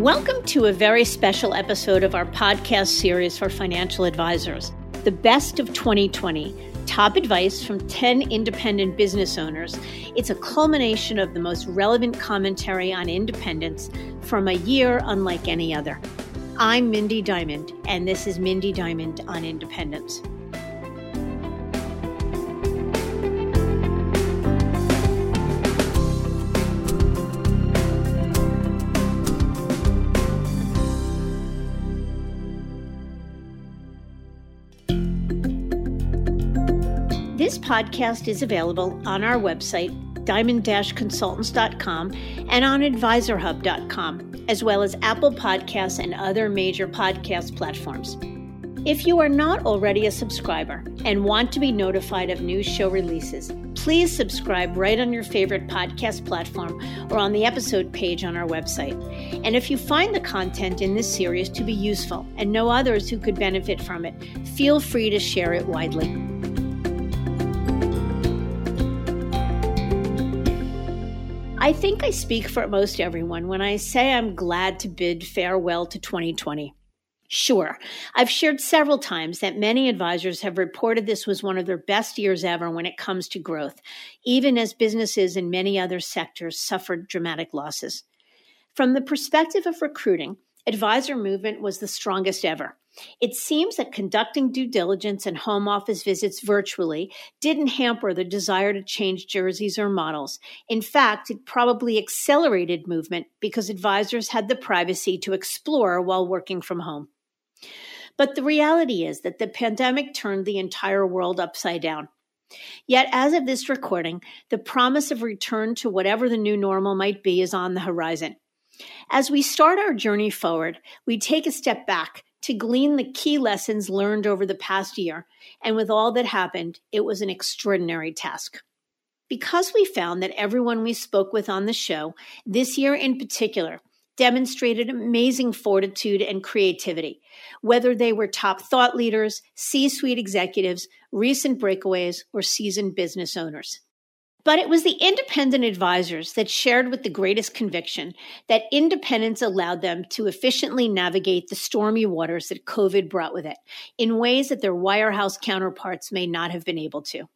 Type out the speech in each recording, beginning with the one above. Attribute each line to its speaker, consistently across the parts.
Speaker 1: Welcome to a very special episode of our podcast series for financial advisors, The Best of 2020 Top Advice from 10 Independent Business Owners. It's a culmination of the most relevant commentary on independence from a year unlike any other. I'm Mindy Diamond, and this is Mindy Diamond on Independence. Podcast is available on our website, diamond consultants.com, and on advisorhub.com, as well as Apple Podcasts and other major podcast platforms. If you are not already a subscriber and want to be notified of new show releases, please subscribe right on your favorite podcast platform or on the episode page on our website. And if you find the content in this series to be useful and know others who could benefit from it, feel free to share it widely. I think I speak for most everyone when I say I'm glad to bid farewell to 2020. Sure, I've shared several times that many advisors have reported this was one of their best years ever when it comes to growth, even as businesses in many other sectors suffered dramatic losses. From the perspective of recruiting, advisor movement was the strongest ever. It seems that conducting due diligence and home office visits virtually didn't hamper the desire to change jerseys or models. In fact, it probably accelerated movement because advisors had the privacy to explore while working from home. But the reality is that the pandemic turned the entire world upside down. Yet, as of this recording, the promise of return to whatever the new normal might be is on the horizon. As we start our journey forward, we take a step back to glean the key lessons learned over the past year, and with all that happened, it was an extraordinary task. Because we found that everyone we spoke with on the show, this year in particular, demonstrated amazing fortitude and creativity, whether they were top thought leaders, C suite executives, recent breakaways, or seasoned business owners. But it was the independent advisors that shared with the greatest conviction that independence allowed them to efficiently navigate the stormy waters that COVID brought with it in ways that their wirehouse counterparts may not have been able to.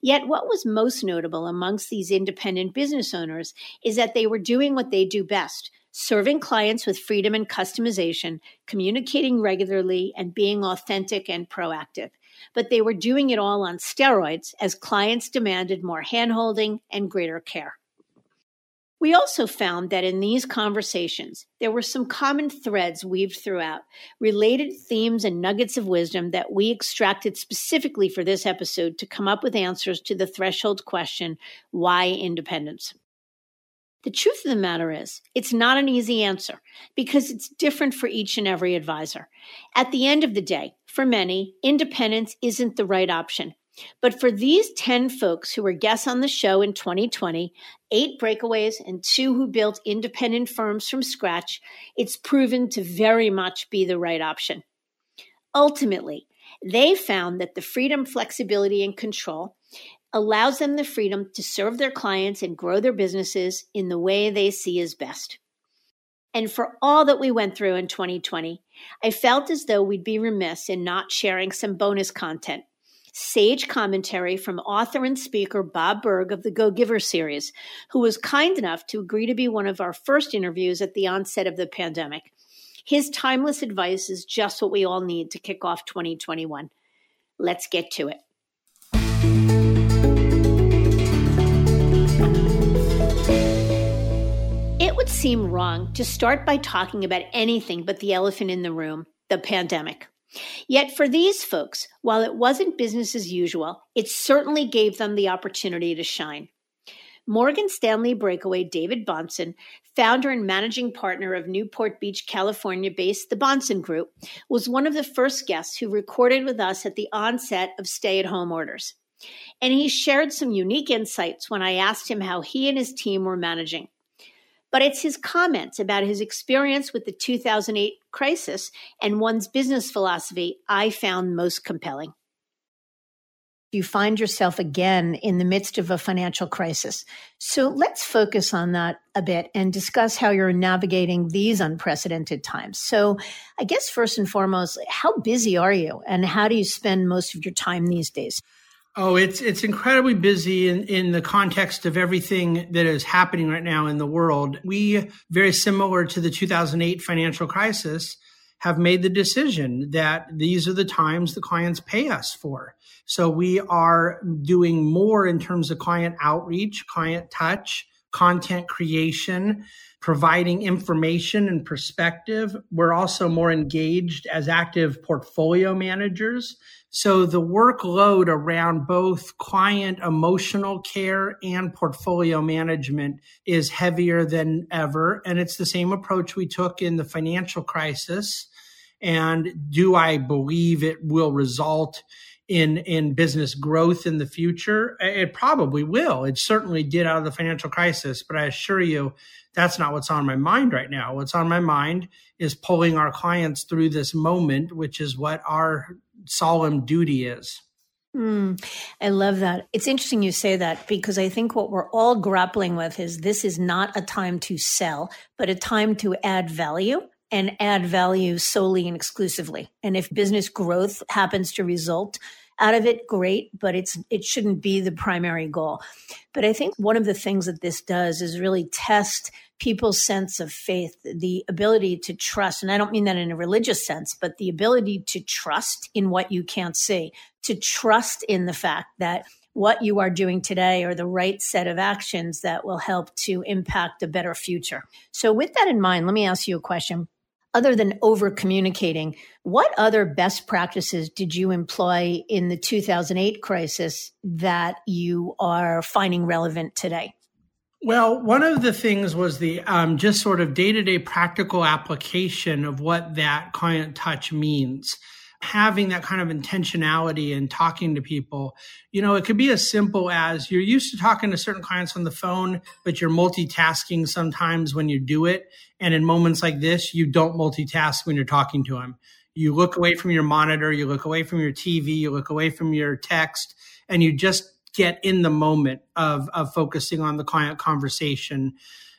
Speaker 1: Yet, what was most notable amongst these independent business owners is that they were doing what they do best serving clients with freedom and customization, communicating regularly, and being authentic and proactive but they were doing it all on steroids as clients demanded more handholding and greater care. We also found that in these conversations, there were some common threads weaved throughout, related themes and nuggets of wisdom that we extracted specifically for this episode to come up with answers to the threshold question why independence? The truth of the matter is, it's not an easy answer because it's different for each and every advisor. At the end of the day, for many, independence isn't the right option. But for these 10 folks who were guests on the show in 2020, eight breakaways and two who built independent firms from scratch, it's proven to very much be the right option. Ultimately, they found that the freedom, flexibility, and control allows them the freedom to serve their clients and grow their businesses in the way they see is best. And for all that we went through in 2020, I felt as though we'd be remiss in not sharing some bonus content. Sage commentary from author and speaker Bob Burg of the Go Giver series, who was kind enough to agree to be one of our first interviews at the onset of the pandemic. His timeless advice is just what we all need to kick off 2021. Let's get to it. Seem wrong to start by talking about anything but the elephant in the room, the pandemic. Yet for these folks, while it wasn't business as usual, it certainly gave them the opportunity to shine. Morgan Stanley breakaway David Bahnsen, founder and managing partner of Newport Beach, California based The Bahnsen Group, was one of the first guests who recorded with us at the onset of stay at home orders. And he shared some unique insights when I asked him how he and his team were managing but it's his comments about his experience with the 2008 crisis and one's business philosophy I found most compelling. you find yourself again in the midst of a financial crisis. So let's focus on that a bit and discuss how you're navigating these unprecedented times. So I guess first and foremost, how busy are you and how do you spend most of your time these days?
Speaker 2: Oh, it's it's incredibly busy in, in the context of everything that is happening right now in the world. We, very similar to the 2008 financial crisis, have made the decision that these are the times the clients pay us for. So we are doing more in terms of client outreach, client touch, content creation, providing information and perspective. We're also more engaged as active portfolio managers. So the workload around both client emotional care and portfolio management is heavier than ever. And it's the same approach we took in the financial crisis. And do I believe it will result in in business growth in the future? It probably will. It certainly did out of the financial crisis, but I assure you that's not what's on my mind right now. What's on my mind is pulling our clients through this moment, which is what our solemn duty is.
Speaker 1: Mm, I love that. It's interesting you say that because I think what we're all grappling with is this is not a time to sell, but a time to add value and add value solely and exclusively. And if business growth happens to result out of it, great, but it's it shouldn't be the primary goal. But I think one of the things that this does is really test people's sense of faith, the ability to trust. And I don't mean that in a religious sense, but the ability to trust in what you can't see, to trust in the fact that what you are doing today are the right set of actions that will help to impact a better future. So, with that in mind, let me ask you a question. Other than over communicating, what other best practices did you employ in the 2008 crisis that you are finding relevant today?
Speaker 2: Well, one of the things was the um, just sort of day to day practical application of what that client touch means. Having that kind of intentionality and talking to people, you know, it could be as simple as you're used to talking to certain clients on the phone, but you're multitasking sometimes when you do it. And in moments like this, you don't multitask when you're talking to them. You look away from your monitor, you look away from your TV, you look away from your text, and you just get in the moment of, of focusing on the client conversation.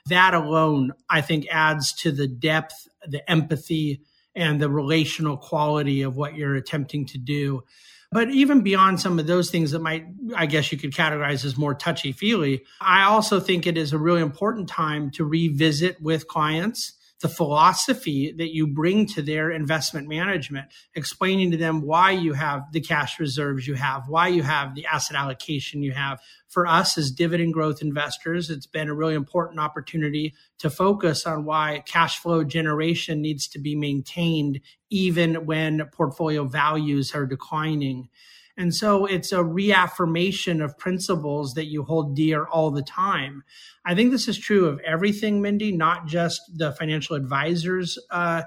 Speaker 2: That alone, I think, adds to the depth, the empathy, and the relational quality of what you're attempting to do. But even beyond some of those things that might, I guess you could categorize as more touchy feely, I also think it is a really important time to revisit with clients the philosophy that you bring to their investment management, explaining to them why you have the cash reserves you have, why you have the asset allocation you have. For us as dividend growth investors, it's been a really important opportunity to focus on why cash flow generation needs to be maintained even when portfolio values are declining. And so it's a reaffirmation of principles that you hold dear all the time. I think this is true of everything, Mindy, not just the financial advisors uh,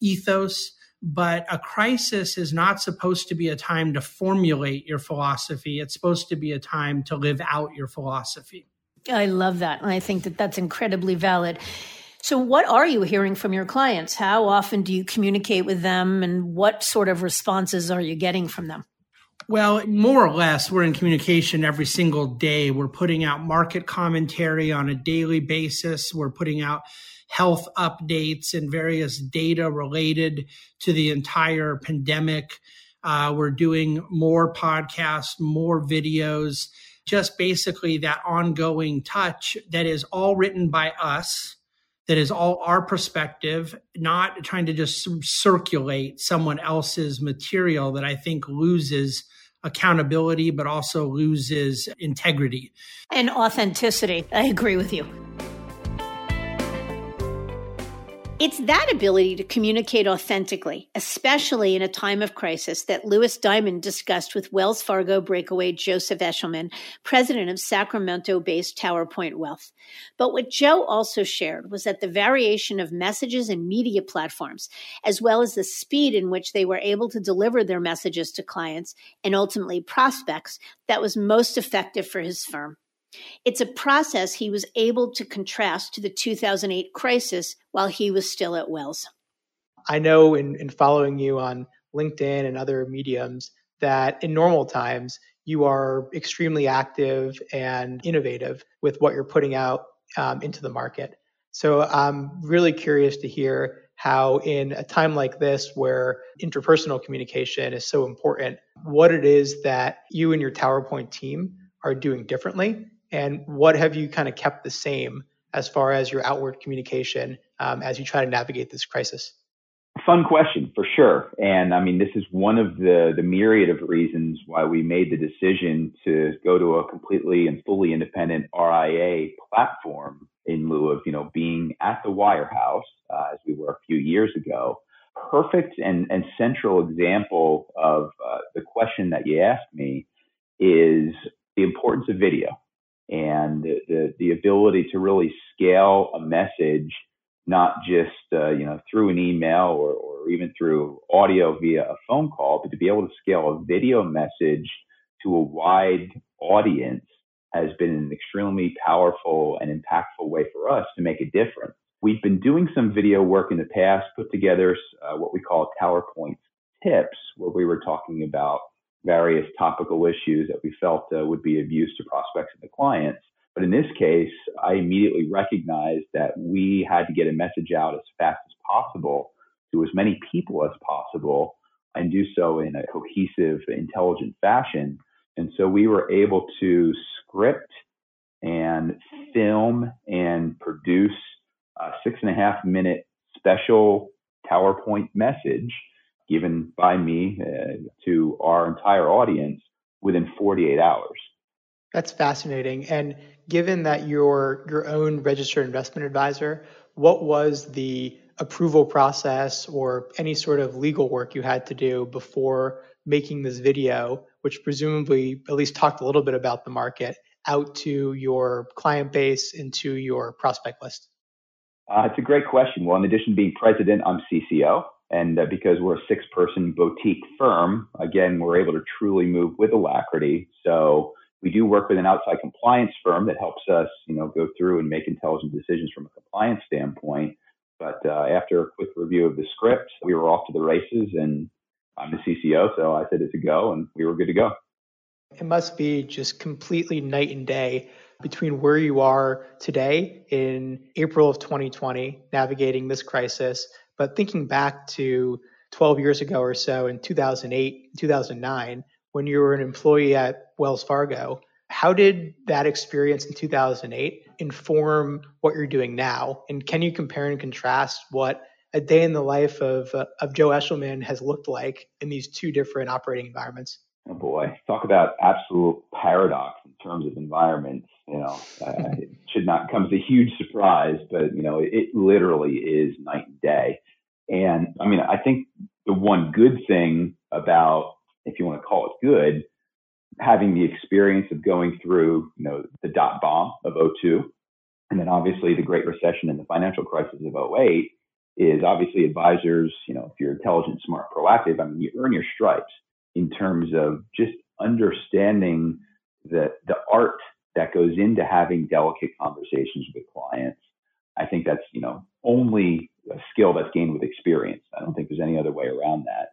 Speaker 2: ethos. But a crisis is not supposed to be a time to formulate your philosophy. It's supposed to be a time to live out your philosophy.
Speaker 1: I love that. And I think that that's incredibly valid. So, what are you hearing from your clients? How often do you communicate with them? And what sort of responses are you getting from them?
Speaker 2: Well, more or less, we're in communication every single day. We're putting out market commentary on a daily basis. We're putting out health updates and various data related to the entire pandemic. Uh, we're doing more podcasts, more videos, just basically that ongoing touch that is all written by us, that is all our perspective, not trying to just circulate someone else's material that I think loses accountability, but also loses integrity.
Speaker 1: And authenticity. I agree with you. It's that ability to communicate authentically, especially in a time of crisis, that Louis Diamond discussed with Wells Fargo breakaway Joseph Eshelman, president of Sacramento based Tower Point Wealth. But what Joe also shared was that the variation of messages and media platforms, as well as the speed in which they were able to deliver their messages to clients and ultimately prospects, that was most effective for his firm. It's a process he was able to contrast to the 2008 crisis while he was still at Wells.
Speaker 3: I know in, in following you on LinkedIn and other mediums that in normal times, you are extremely active and innovative with what you're putting out um, into the market. So I'm really curious to hear how, in a time like this where interpersonal communication is so important, what it is that you and your TowerPoint team are doing differently, and what have you kind of kept the same as far as your outward communication um, as you try to navigate this crisis?
Speaker 4: Fun question for sure. And I mean, this is one of the, the myriad of reasons why we made the decision to go to a completely and fully independent RIA platform in lieu of, you know, being at the wirehouse uh, as we were a few years ago. Perfect and, and central example of uh, the question that you asked me is the importance of video and the, the, the ability to really scale a message not just uh, you know through an email or, or even through audio via a phone call, but to be able to scale a video message to a wide audience has been an extremely powerful and impactful way for us to make a difference. We've been doing some video work in the past, put together uh, what we call TowerPoint tips, where we were talking about various topical issues that we felt uh, would be of use to prospects and the clients. But in this case, I immediately recognized that we had to get a message out as fast as possible to as many people as possible and do so in a cohesive, intelligent fashion. And so we were able to script and film and produce a six and a half minute special TowerPoint message given by me uh, to our entire audience within 48 hours.
Speaker 3: That's fascinating. And given that you're your own registered investment advisor, what was the approval process or any sort of legal work you had to do before making this video, which presumably at least talked a little bit about the market, out to your client base and to your prospect list?
Speaker 4: Uh, it's a great question. Well, in addition to being president, I'm CCO. And uh, because we're a six person boutique firm, again, we're able to truly move with alacrity. So we do work with an outside compliance firm that helps us, you know, go through and make intelligent decisions from a compliance standpoint. But uh, after a quick review of the script, we were off to the races, and I'm the CCO, so I said it's a go, and we were good to go.
Speaker 3: It must be just completely night and day between where you are today in April of 2020, navigating this crisis, but thinking back to 12 years ago or so in 2008, 2009, when you were an employee at Wells Fargo. How did that experience in 2008 inform what you're doing now? And can you compare and contrast what a day in the life of, uh, of Joe Eshelman has looked like in these two different operating environments?
Speaker 4: Oh boy, talk about absolute paradox in terms of environments. You know, uh, it should not come as a huge surprise, but you know, it, it literally is night and day. And I mean, I think the one good thing about if you want to call it good, having the experience of going through, you know, the dot bomb of 02, and then obviously the Great Recession and the financial crisis of 08 is obviously advisors, you know, if you're intelligent, smart, proactive, I mean, you earn your stripes in terms of just understanding the, the art that goes into having delicate conversations with clients. I think that's, you know, only a skill that's gained with experience. I don't think there's any other way around that.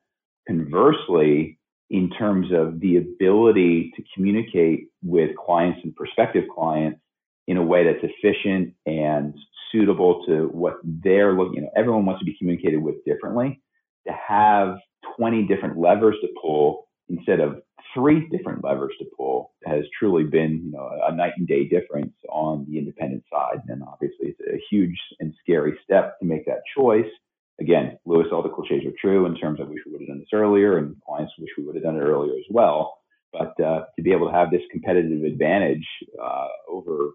Speaker 4: Conversely, in terms of the ability to communicate with clients and prospective clients in a way that's efficient and suitable to what they're looking. You know, everyone wants to be communicated with differently. To have 20 different levers to pull instead of three different levers to pull has truly been, you know, a night and day difference on the independent side. And obviously, it's a huge and scary step to make that choice again, Louis, all the cliches are true in terms of wish we would have done this earlier, and clients wish we would have done it earlier as well. But uh, to be able to have this competitive advantage uh, over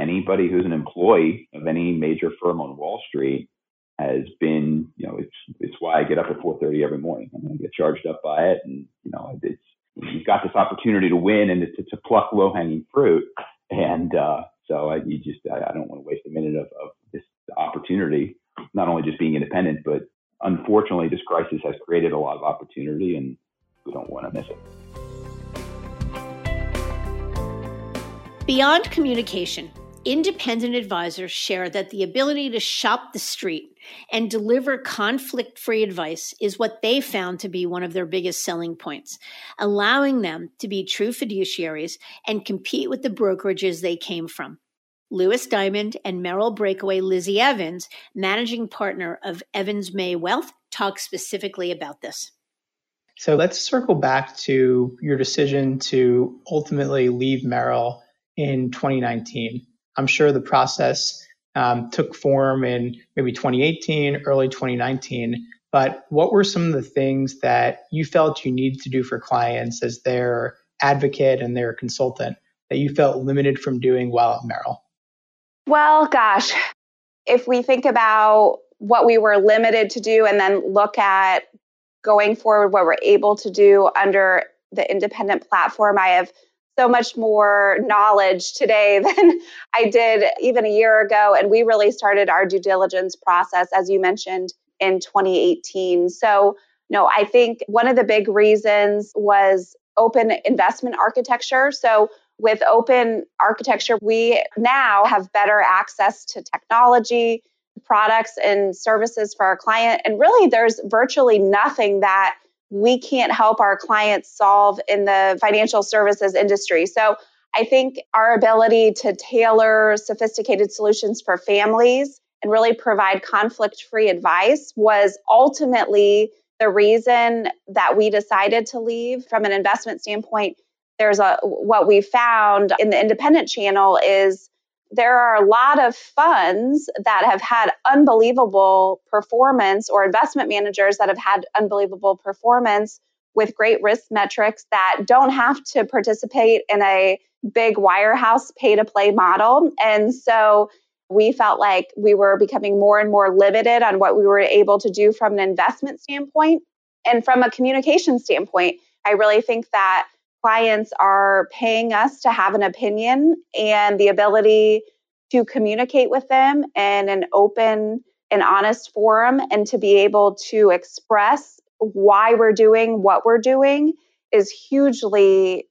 Speaker 4: anybody who's an employee of any major firm on Wall Street has been, you know, it's it's why I get up at 4:30 every morning. I'm going to get charged up by it, and you know, it's you've got this opportunity to win and to, to pluck low hanging fruit, and uh, so I, you just I, I don't want to waste a minute of, of this opportunity not only just being independent, but unfortunately, this crisis has created a lot of opportunity, and we don't want to miss it.
Speaker 1: Beyond communication, independent advisors share that the ability to shop the street and deliver conflict free advice is what they found to be one of their biggest selling points, allowing them to be true fiduciaries and compete with the brokerages they came from. Louis Diamond and Merrill Breakaway Lizzie Evans, managing partner of Evans May Wealth, talk specifically about this.
Speaker 3: So let's circle back to your decision to ultimately leave Merrill in 2019. I'm sure the process um, took form in maybe 2018, early 2019. But what were some of the things that you felt you needed to do for clients as their advocate and their consultant that you felt limited from doing while at Merrill?
Speaker 5: Well, gosh, if we think about what we were limited to do and then look at going forward what we're able to do under the independent platform, I have so much more knowledge today than I did even a year ago. And we really started our due diligence process, as you mentioned, in 2018. So, no, I think one of the big reasons was open investment architecture. So, with open architecture, we now have better access to technology, products, and services for our client. And really, there's virtually nothing that we can't help our clients solve in the financial services industry. So I think our ability to tailor sophisticated solutions for families and really provide conflict free advice was ultimately the reason that we decided to leave from an investment standpoint. There's a what we found in the independent channel is there are a lot of funds that have had unbelievable performance or investment managers that have had unbelievable performance with great risk metrics that don't have to participate in a big wirehouse pay to play model. And so we felt like we were becoming more and more limited on what we were able to do from an investment standpoint and from a communication standpoint. I really think that clients are paying us to have an opinion and the ability to communicate with them in an open and honest forum and to be able to express why we're doing what we're doing is hugely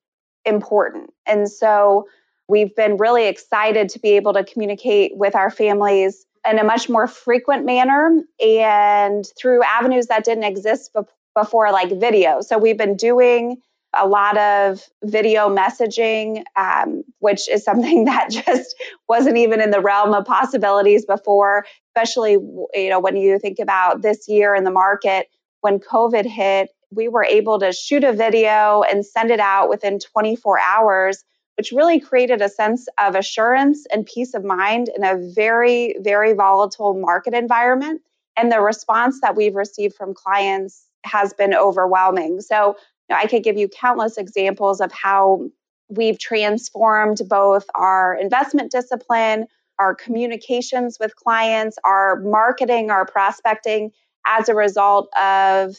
Speaker 5: important. And so we've been really excited to be able to communicate with our families in a much more frequent manner and through avenues that didn't exist before, like video. So we've been doing a lot of video messaging, um, which is something that just wasn't even in the realm of possibilities before, especially you know when you think about this year in the market when COVID hit, we were able to shoot a video and send it out within 24 hours, which really created a sense of assurance and peace of mind in a very, very volatile market environment. And the response that we've received from clients has been overwhelming. So know, I could give you countless examples of how we've transformed both our investment discipline, our communications with clients, our marketing, our prospecting as a result of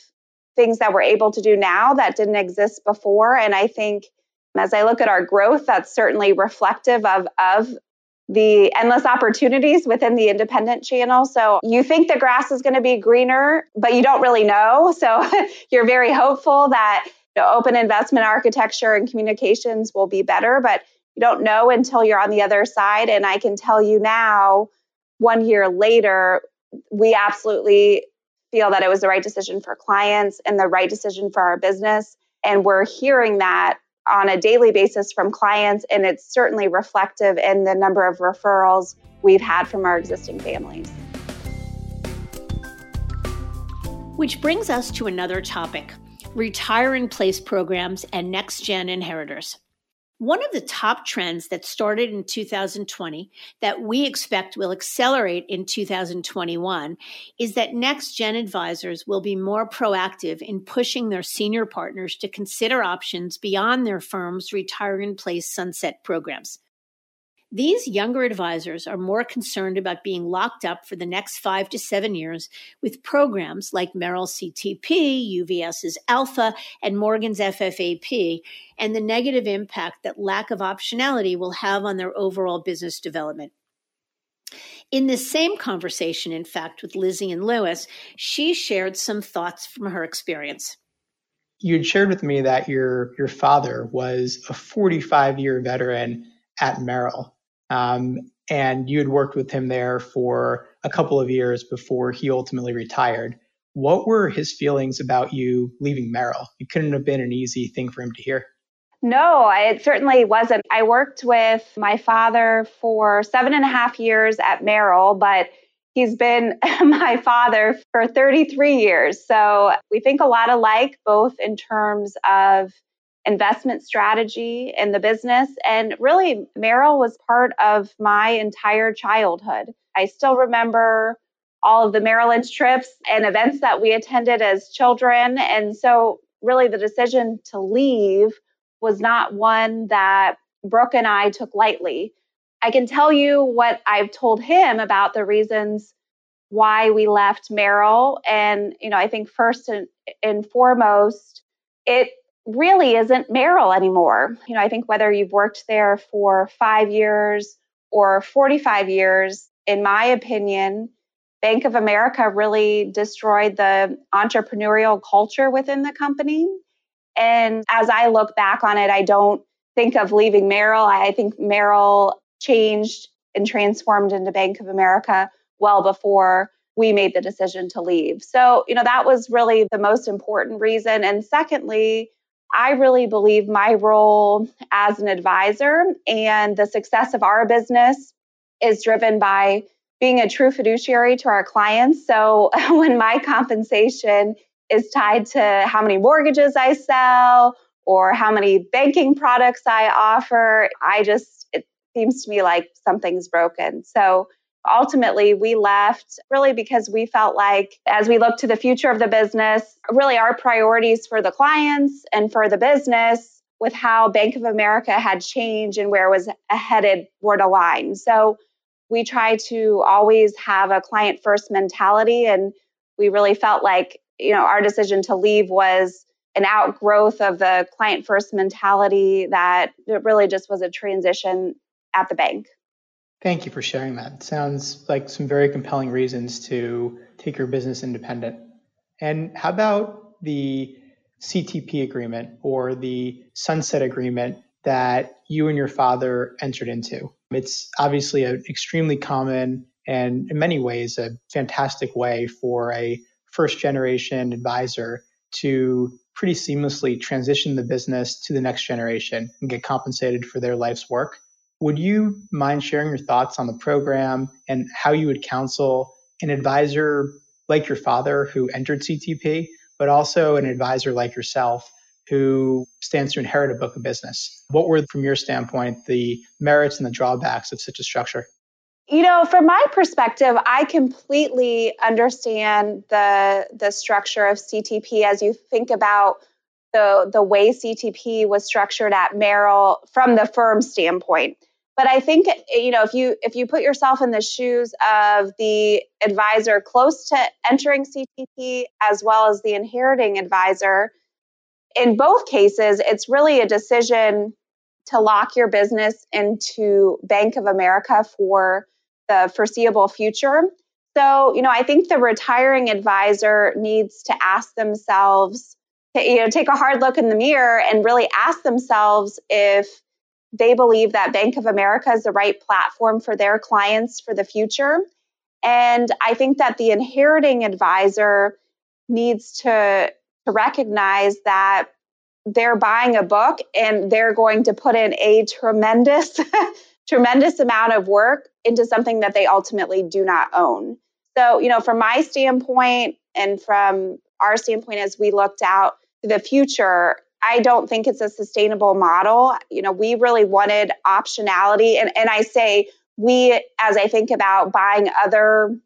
Speaker 5: things that we're able to do now that didn't exist before. And I think as I look at our growth, that's certainly reflective of, of the endless opportunities within the independent channel. So you think the grass is going to be greener, but you don't really know. So you're very hopeful that know, open investment architecture and communications will be better, but you don't know until you're on the other side. And I can tell you now, one year later, we absolutely feel that it was the right decision for clients and the right decision for our business. And we're hearing that on a daily basis from clients, and it's certainly reflective in the number of referrals we've had from our existing families.
Speaker 1: Which brings us to another topic retire in place programs, and next gen inheritors. One of the top trends that started in 2020 that we expect will accelerate in 2021 is that next gen advisors will be more proactive in pushing their senior partners to consider options beyond their firm's retire in place sunset programs. These younger advisors are more concerned about being locked up for the next five to seven years with programs like Merrill CTP, UBS's Alpha, and Morgan's FFAP, and the negative impact that lack of optionality will have on their overall business development. In this same conversation, in fact, with Lizzie and Louis, she shared some thoughts from her experience.
Speaker 3: You had shared with me that your your father was a 45 year veteran at Merrill. Um, and you had worked with him there for a couple of years before he ultimately retired. What were his feelings about you leaving Merrill? It couldn't have been an easy thing for him to hear.
Speaker 5: No, it certainly wasn't. I worked with my father for seven and a half years at Merrill, but he's been my father for 33 years. So we think a lot alike, both in terms of investment strategy in the business. And really, Merrill was part of my entire childhood. I still remember all of the Lynch trips and events that we attended as children. And so, really, the decision to leave was not one that Brooke and I took lightly. I can tell you what I've told him about the reasons why we left Merrill. And, you know, I think first and, and foremost, it really isn't Merrill anymore. You know, I think whether you've worked there for five years or 45 years, in my opinion, Bank of America really destroyed the entrepreneurial culture within the company. And as I look back on it, I don't think of leaving Merrill. I think Merrill changed and transformed into Bank of America well before we made the decision to leave. So, you know, that was really the most important reason. And secondly, I really believe my role as an advisor and the success of our business is driven by being a true fiduciary to our clients. So when my compensation is tied to how many mortgages I sell or how many banking products I offer, I just, it seems to me like something's broken. So ultimately we left really because we felt like as we look to the future of the business, really our priorities for the clients and for the business with how Bank of America had changed and where it was headed were align. So we try to always have a client first mentality and we really felt like you know our decision to leave was an outgrowth of the client first mentality that it really just was a transition at the bank
Speaker 3: Thank you for sharing that. Sounds like some very compelling reasons to take your business independent. And how about the CTP agreement or the sunset agreement that you and your father entered into? It's obviously an extremely common and in many ways a fantastic way for a first generation advisor to pretty seamlessly transition the business to the next generation and get compensated for their life's work. Would you mind sharing your thoughts on the program and how you would counsel an advisor like your father who entered CTP, but also an advisor like yourself who stands to inherit a book of business? What were, from your standpoint, the merits and the drawbacks of such a structure?
Speaker 5: You know, from my perspective, I completely understand the the structure of CTP as you think about the the way CTP was structured at Merrill from the firm standpoint but i think eh, you know if you if you put yourself in the shoes of the advisor close to entering ctp as well as the inheriting advisor in both cases it's really a decision to lock your business into bank of america for the foreseeable future. So you know i think the retiring advisor needs to ask themselves eh, you know take a hard look in the mirror and really ask themselves if they believe that Bank of America is the right platform for their clients for the future. And I think that the inheriting advisor needs to, to recognize that they're buying a book and they're going to put in a tremendous, tremendous amount of work into something that they ultimately do not own. So, you know, from my standpoint and from our standpoint as we looked out to the future, I don't think it's a sustainable model. You know, we really wanted optionality. And, and I say we, as I think about buying other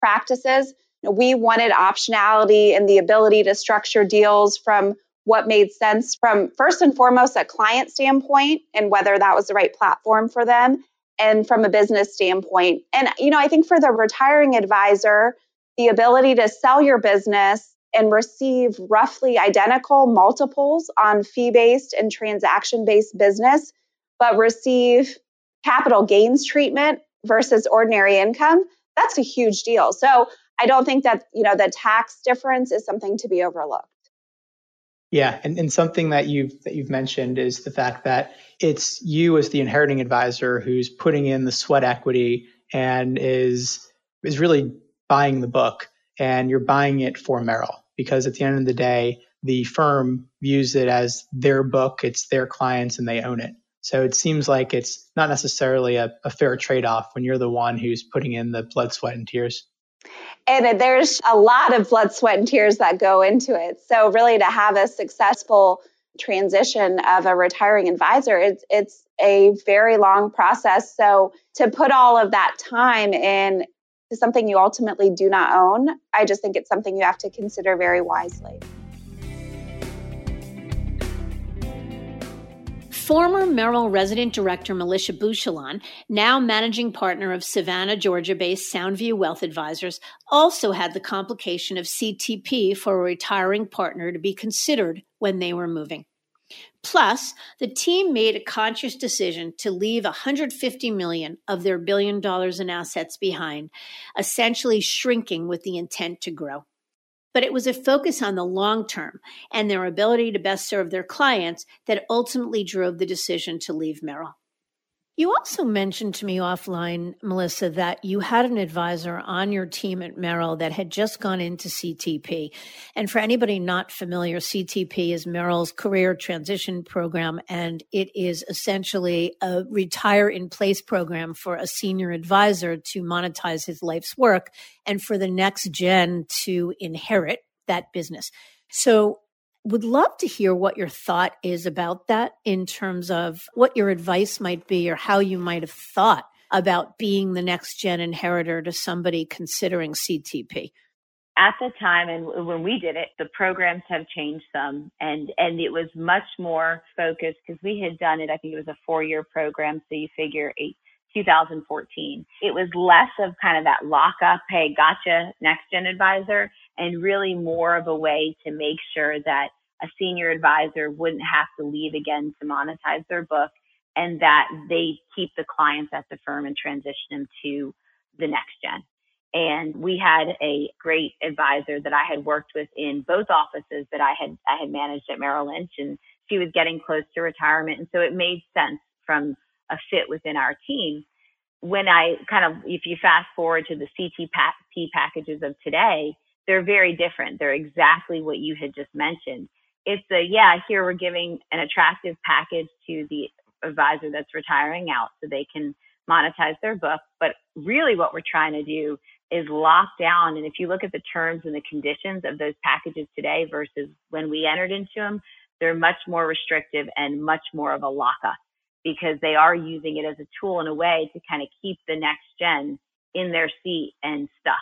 Speaker 5: practices, you know, we wanted optionality and the ability to structure deals from what made sense from first and foremost a client standpoint and whether that was the right platform for them and from a business standpoint. And, you know, I think for the retiring advisor, the ability to sell your business and receive roughly identical multiples on fee based and transaction based business, but receive capital gains treatment versus ordinary income, that's a huge deal. So I don't think that, you know, the tax difference is something to be overlooked.
Speaker 3: Yeah, and, and something that you've that you've mentioned is the fact that it's you as the inheriting advisor who's putting in the sweat equity and is is really buying the book and you're buying it for Merrill because at the end of the day, the firm views it as their book, it's their clients, and they own it. So it seems like it's not necessarily a, a fair trade off when you're the one who's putting in the blood, sweat, and tears.
Speaker 5: And there's a lot of blood, sweat, and tears that go into it. So, really, to have a successful transition of a retiring advisor, it's, it's a very long process. So, to put all of that time in something you ultimately do not own, I just think it's something you have to consider very wisely.
Speaker 1: Former Merrill resident director Melissa Bouchillon, now managing partner of Savannah, Georgia based Soundview Wealth Advisors, also had the complication of CTP for a retiring partner to be considered when they were moving. Plus, the team made a conscious decision to leave 150 million of their billion dollars in assets behind, essentially shrinking with the intent to grow but it was a focus on the long term and their ability to best serve their clients that ultimately drove the decision to leave Merrill. You also mentioned to me offline, Melissa, that you had an advisor on your team at Merrill that had just gone into CTP. And for anybody not familiar, CTP is Merrill's career transition program, and it is essentially a retire in place program for a senior advisor to monetize his life's work and for the next gen to inherit that business. So would love to hear what your thought is about that in terms of what your advice might be or how you might have thought about being the next gen inheritor to somebody considering CTP.
Speaker 6: At the time and when we did it, the programs have changed some and and it was much more focused because we had done it I think it was a 4-year program so you figure 8 2014. It was less of kind of that lock up, hey, gotcha, next gen advisor and really more of a way to make sure that a senior advisor wouldn't have to leave again to monetize their book and that they keep the clients at the firm and transition them to the next gen. And we had a great advisor that I had worked with in both offices that I had I had managed at Merrill Lynch and she was getting close to retirement and so it made sense from a fit within our team. When I kind of if you fast forward to the CTP packages of today, they're very different. They're exactly what you had just mentioned. It's a, yeah, here we're giving an attractive package to the advisor that's retiring out so they can monetize their book. But really what we're trying to do is lock down. And if you look at the terms and the conditions of those packages today versus when we entered into them, they're much more restrictive and much more of a lockup because they are using it as a tool in a way to kind of keep the next gen in their seat and stuck.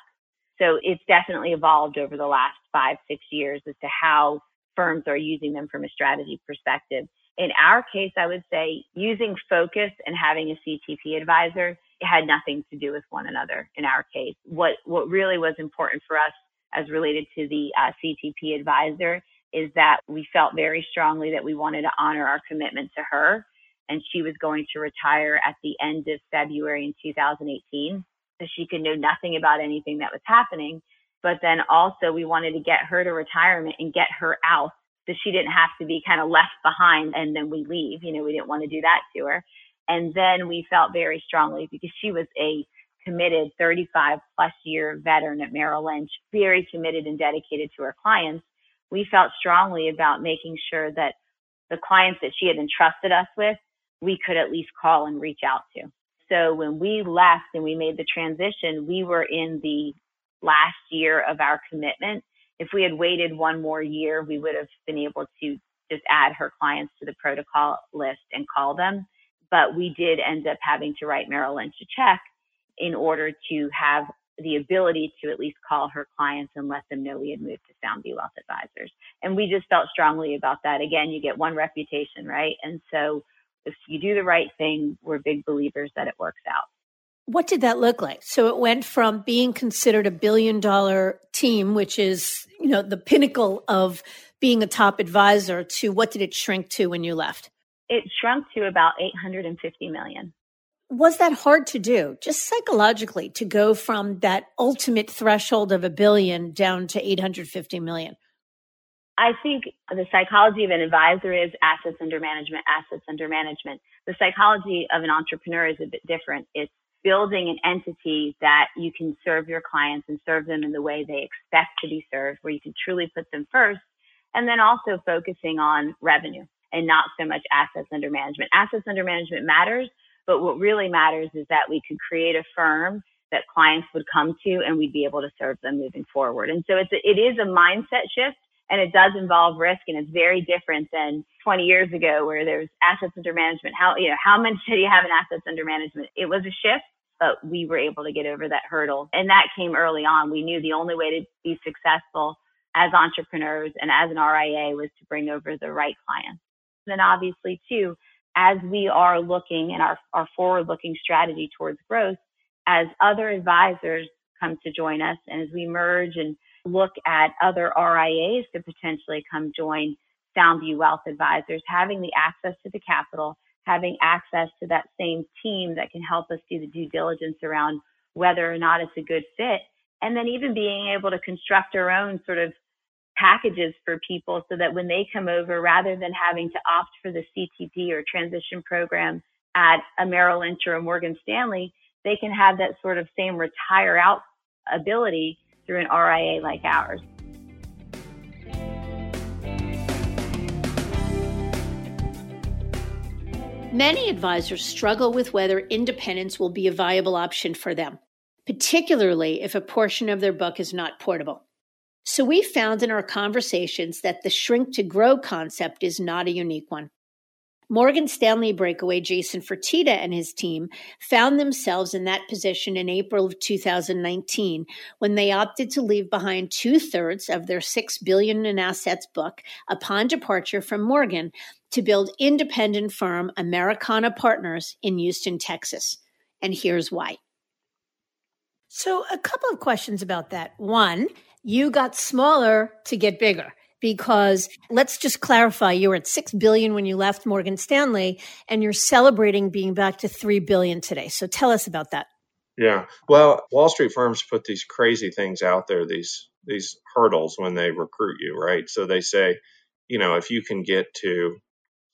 Speaker 6: So it's definitely evolved over the last five, six years as to how firms are using them from a strategy perspective. In our case, I would say using focus and having a CTP advisor had nothing to do with one another in our case. What, what really was important for us as related to the uh, CTP advisor is that we felt very strongly that we wanted to honor our commitment to her. And she was going to retire at the end of February in 2018 so she could know nothing about anything that was happening. But then also we wanted to get her to retirement and get her out so she didn't have to be kind of left behind and then we leave. You know, we didn't want to do that to her. And then we felt very strongly because she was a committed 35 plus year veteran at Merrill Lynch, very committed and dedicated to her clients. We felt strongly about making sure that the clients that she had entrusted us with, we could at least call and reach out to so when we left and we made the transition, we were in the last year of our commitment. If we had waited one more year, we would have been able to just add her clients to the protocol list and call them. But we did end up having to write Merrill Lynch a check in order to have the ability to at least call her clients and let them know we had moved to Soundview Wealth Advisors. And we just felt strongly about that. Again, you get one reputation, right? And so if you do the right thing, we're big believers that it works out.
Speaker 1: What did that look like? So it went from being considered a billion dollar team, which is, you know, the pinnacle of being a top advisor to what did it shrink to when you left?
Speaker 6: It shrunk to about 850 million.
Speaker 1: Was that hard to do, just psychologically, to go from that ultimate threshold of a billion down to 850 million?
Speaker 6: I think the psychology of an advisor is assets under management, assets under management. The psychology of an entrepreneur is a bit different. It's building an entity that you can serve your clients and serve them in the way they expect to be served, where you can truly put them first. And then also focusing on revenue and not so much assets under management. Assets under management matters, but what really matters is that we could create a firm that clients would come to and we'd be able to serve them moving forward. And so it's a, it is a mindset shift and it does involve risk and it's very different than 20 years ago where there's assets under management. How, you know, how much do you have in assets under management? It was a shift, but we were able to get over that hurdle. And that came early on. We knew the only way to be successful as entrepreneurs and as an RIA was to bring over the right clients. And then obviously too, as we are looking in our, our forward looking strategy towards growth, as other advisors come to join us and as we merge and look at other RIAs to potentially come join Soundview Wealth Advisors, having the access to the capital, having access to that same team that can help us do the due diligence around whether or not it's a good fit, and then even being able to construct our own sort of packages for people so that when they come over, rather than having to opt for the CTP or transition program at a Merrill Lynch or a Morgan Stanley, they can have that sort of same retire out ability through an RIA like ours.
Speaker 1: Many advisors struggle with whether independence will be a viable option for them, particularly if a portion of their book is not portable. So we found in our conversations that the shrink to grow concept is not a unique one. Morgan Stanley breakaway Jason Fertitta and his team found themselves in that position in April of 2019 when they opted to leave behind two thirds of their six billion in assets book upon departure from Morgan to build independent firm Americana Partners in Houston, Texas. And here's why. So, a couple of questions about that. One, you got smaller to get bigger because let's just clarify you were at 6 billion when you left Morgan Stanley and you're celebrating being back to 3 billion today. So tell us about that.
Speaker 7: Yeah. Well, Wall Street firms put these crazy things out there, these these hurdles when they recruit you, right? So they say, you know, if you can get to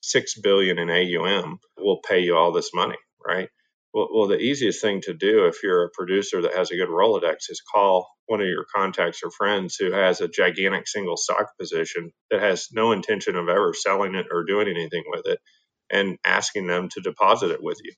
Speaker 7: 6 billion in AUM, we'll pay you all this money, right? Well, well, the easiest thing to do if you're a producer that has a good Rolodex is call one of your contacts or friends who has a gigantic single stock position that has no intention of ever selling it or doing anything with it and asking them to deposit it with you,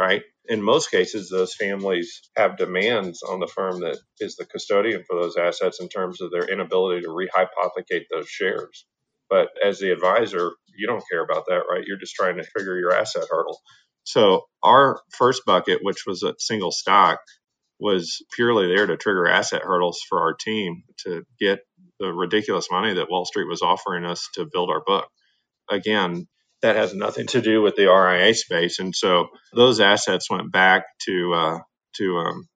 Speaker 7: right? In most cases, those families have demands on the firm that is the custodian for those assets in terms of their inability to rehypothecate those shares. But as the advisor, you don't care about that, right? You're just trying to figure your asset hurdle. So our first bucket, which was a single stock, was purely there to trigger asset hurdles for our team to get the ridiculous money that Wall Street was offering us to build our book. Again, that has nothing to do with the RIA space, and so those assets went back to uh, to um,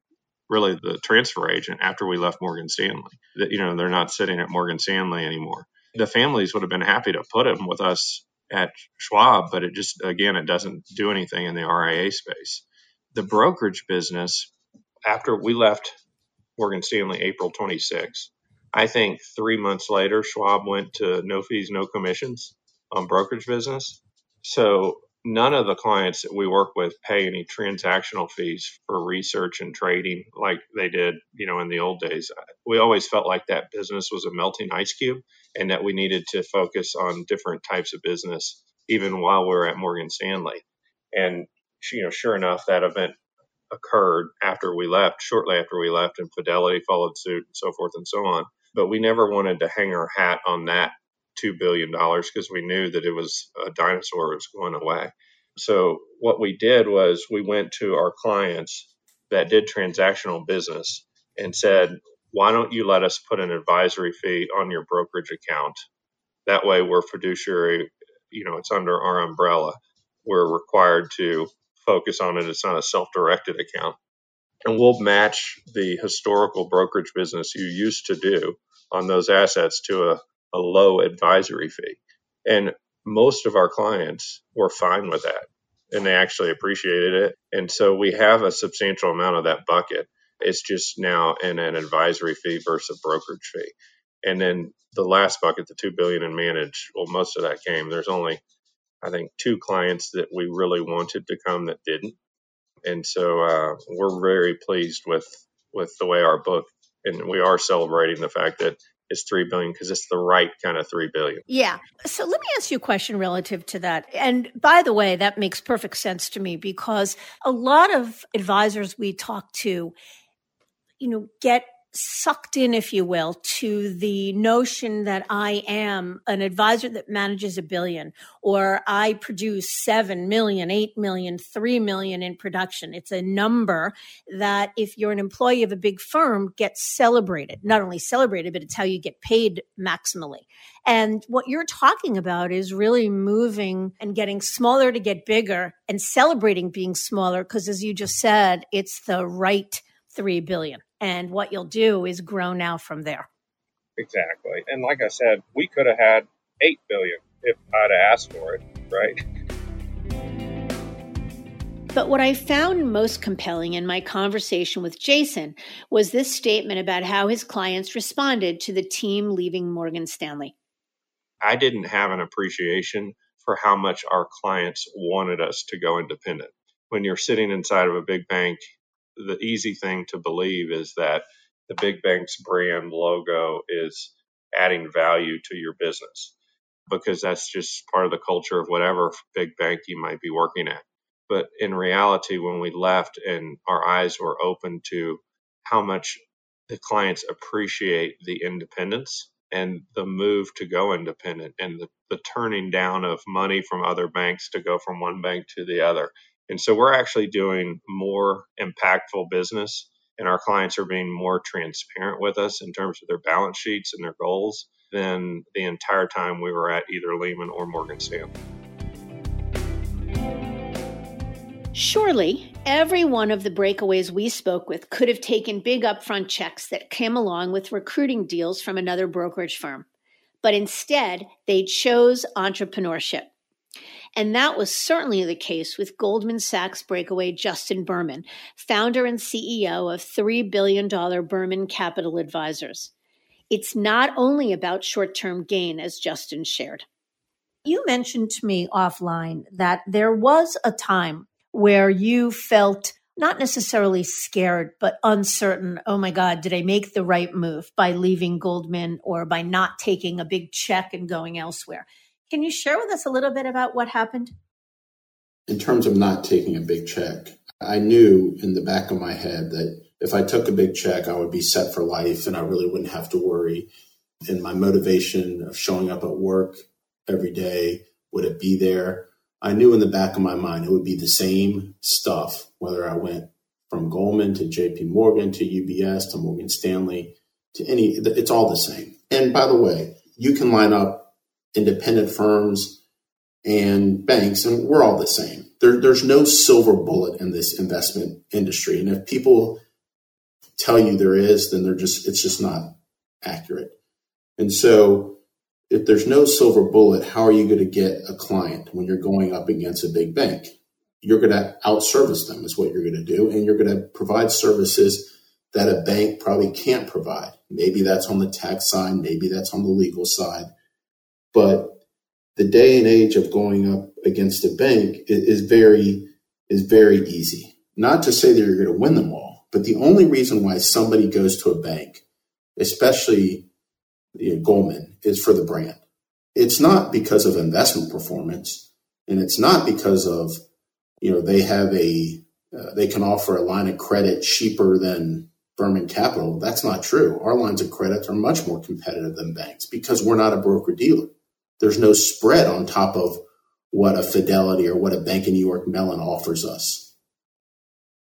Speaker 7: really the transfer agent after we left Morgan Stanley. That you know they're not sitting at Morgan Stanley anymore. The families would have been happy to put them with us at Schwab, but it just, again, it doesn't do anything in the RIA space. The brokerage business, after we left Morgan Stanley April 26, I think three months later, Schwab went to no fees, no commissions on brokerage business. So none of the clients that we work with pay any transactional fees for research and trading like they did, you know, in the old days. We always felt like that business was a melting ice cube and that we needed to focus on different types of business even while we were at Morgan Stanley. And you know, sure enough, that event occurred after we left, shortly after we left, and Fidelity followed suit and so forth and so on. But we never wanted to hang our hat on that $2 billion because we knew that it was a dinosaur was going away. So what we did was we went to our clients that did transactional business and said, why don't you let us put an advisory fee on your brokerage account? That way we're fiduciary, you know, it's under our umbrella. We're required to focus on it. It's not a self-directed account. And we'll match the historical brokerage business you used to do on those assets to a, a low advisory fee. And most of our clients were fine with that and they actually appreciated it. And so we have a substantial amount of that bucket. It's just now in an advisory fee versus a brokerage fee. And then the last bucket, the two billion in managed, well, most of that came. There's only, I think, two clients that we really wanted to come that didn't. And so uh, we're very pleased with with the way our book, and we are celebrating the fact that it's three billion because it's the right kind of three billion.
Speaker 1: Yeah. So let me ask you a question relative to that. And by the way, that makes perfect sense to me because a lot of advisors we talk to, you know, get sucked in, if you will, to the notion that I am an advisor that manages a billion or I produce seven million, eight million, three million in production. It's a number that if you're an employee of a big firm gets celebrated, not only celebrated, but it's how you get paid maximally. And what you're talking about is really moving and getting smaller to get bigger and celebrating being smaller. Cause as you just said, it's the right 3 billion and what you'll do is grow now from there.
Speaker 7: Exactly. And like I said, we could have had 8 billion if I'd asked for it, right?
Speaker 1: But what I found most compelling in my conversation with Jason was this statement about how his clients responded to the team leaving Morgan Stanley.
Speaker 7: I didn't have an appreciation for how much our clients wanted us to go independent. When you're sitting inside of a big bank the easy thing to believe is that the big bank's brand logo is adding value to your business because that's just part of the culture of whatever big bank you might be working at. But in reality, when we left and our eyes were open to how much the clients appreciate the independence and the move to go independent and the, the turning down of money from other banks to go from one bank to the other and so we're actually doing more impactful business, and our clients are being more transparent with us in terms of their balance sheets and their goals than the entire time we were at either Lehman or Morgan Stanley.
Speaker 1: Surely, every one of the breakaways we spoke with could have taken big upfront checks that came along with recruiting deals from another brokerage firm. But instead, they chose entrepreneurship. And that was certainly the case with Goldman Sachs breakaway Justin Berman, founder and CEO of $3 billion Berman Capital Advisors. It's not only about short term gain, as Justin shared. You mentioned to me offline that there was a time where you felt not necessarily scared, but uncertain. Oh my God, did I make the right move by leaving Goldman or by not taking a big check and going elsewhere? Can you share with us a little bit about what happened?
Speaker 8: In terms of not taking a big check, I knew in the back of my head that if I took a big check, I would be set for life and I really wouldn't have to worry. And my motivation of showing up at work every day, would it be there? I knew in the back of my mind it would be the same stuff, whether I went from Goldman to JP Morgan to UBS to Morgan Stanley to any, it's all the same. And by the way, you can line up independent firms and banks, and we're all the same. There, there's no silver bullet in this investment industry, and if people tell you there is, then they're just it's just not accurate. And so, if there's no silver bullet, how are you going to get a client when you're going up against a big bank? You're going to outservice them, is what you're going to do, and you're going to provide services that a bank probably can't provide. Maybe that's on the tax side, maybe that's on the legal side but the day and age of going up against a bank is, very is very easy. Not to say that you're going to win them all, but the only reason why somebody goes to a bank, especially you know, Goldman, is for the brand. It's not because of investment performance, and it's not because of you know they have a uh, they can offer a line of credit cheaper than Berman Capital. That's not true. Our lines of credit are much more competitive than banks because we're not a broker dealer there's no spread on top of what a Fidelity or what a Bank of New York Mellon offers us.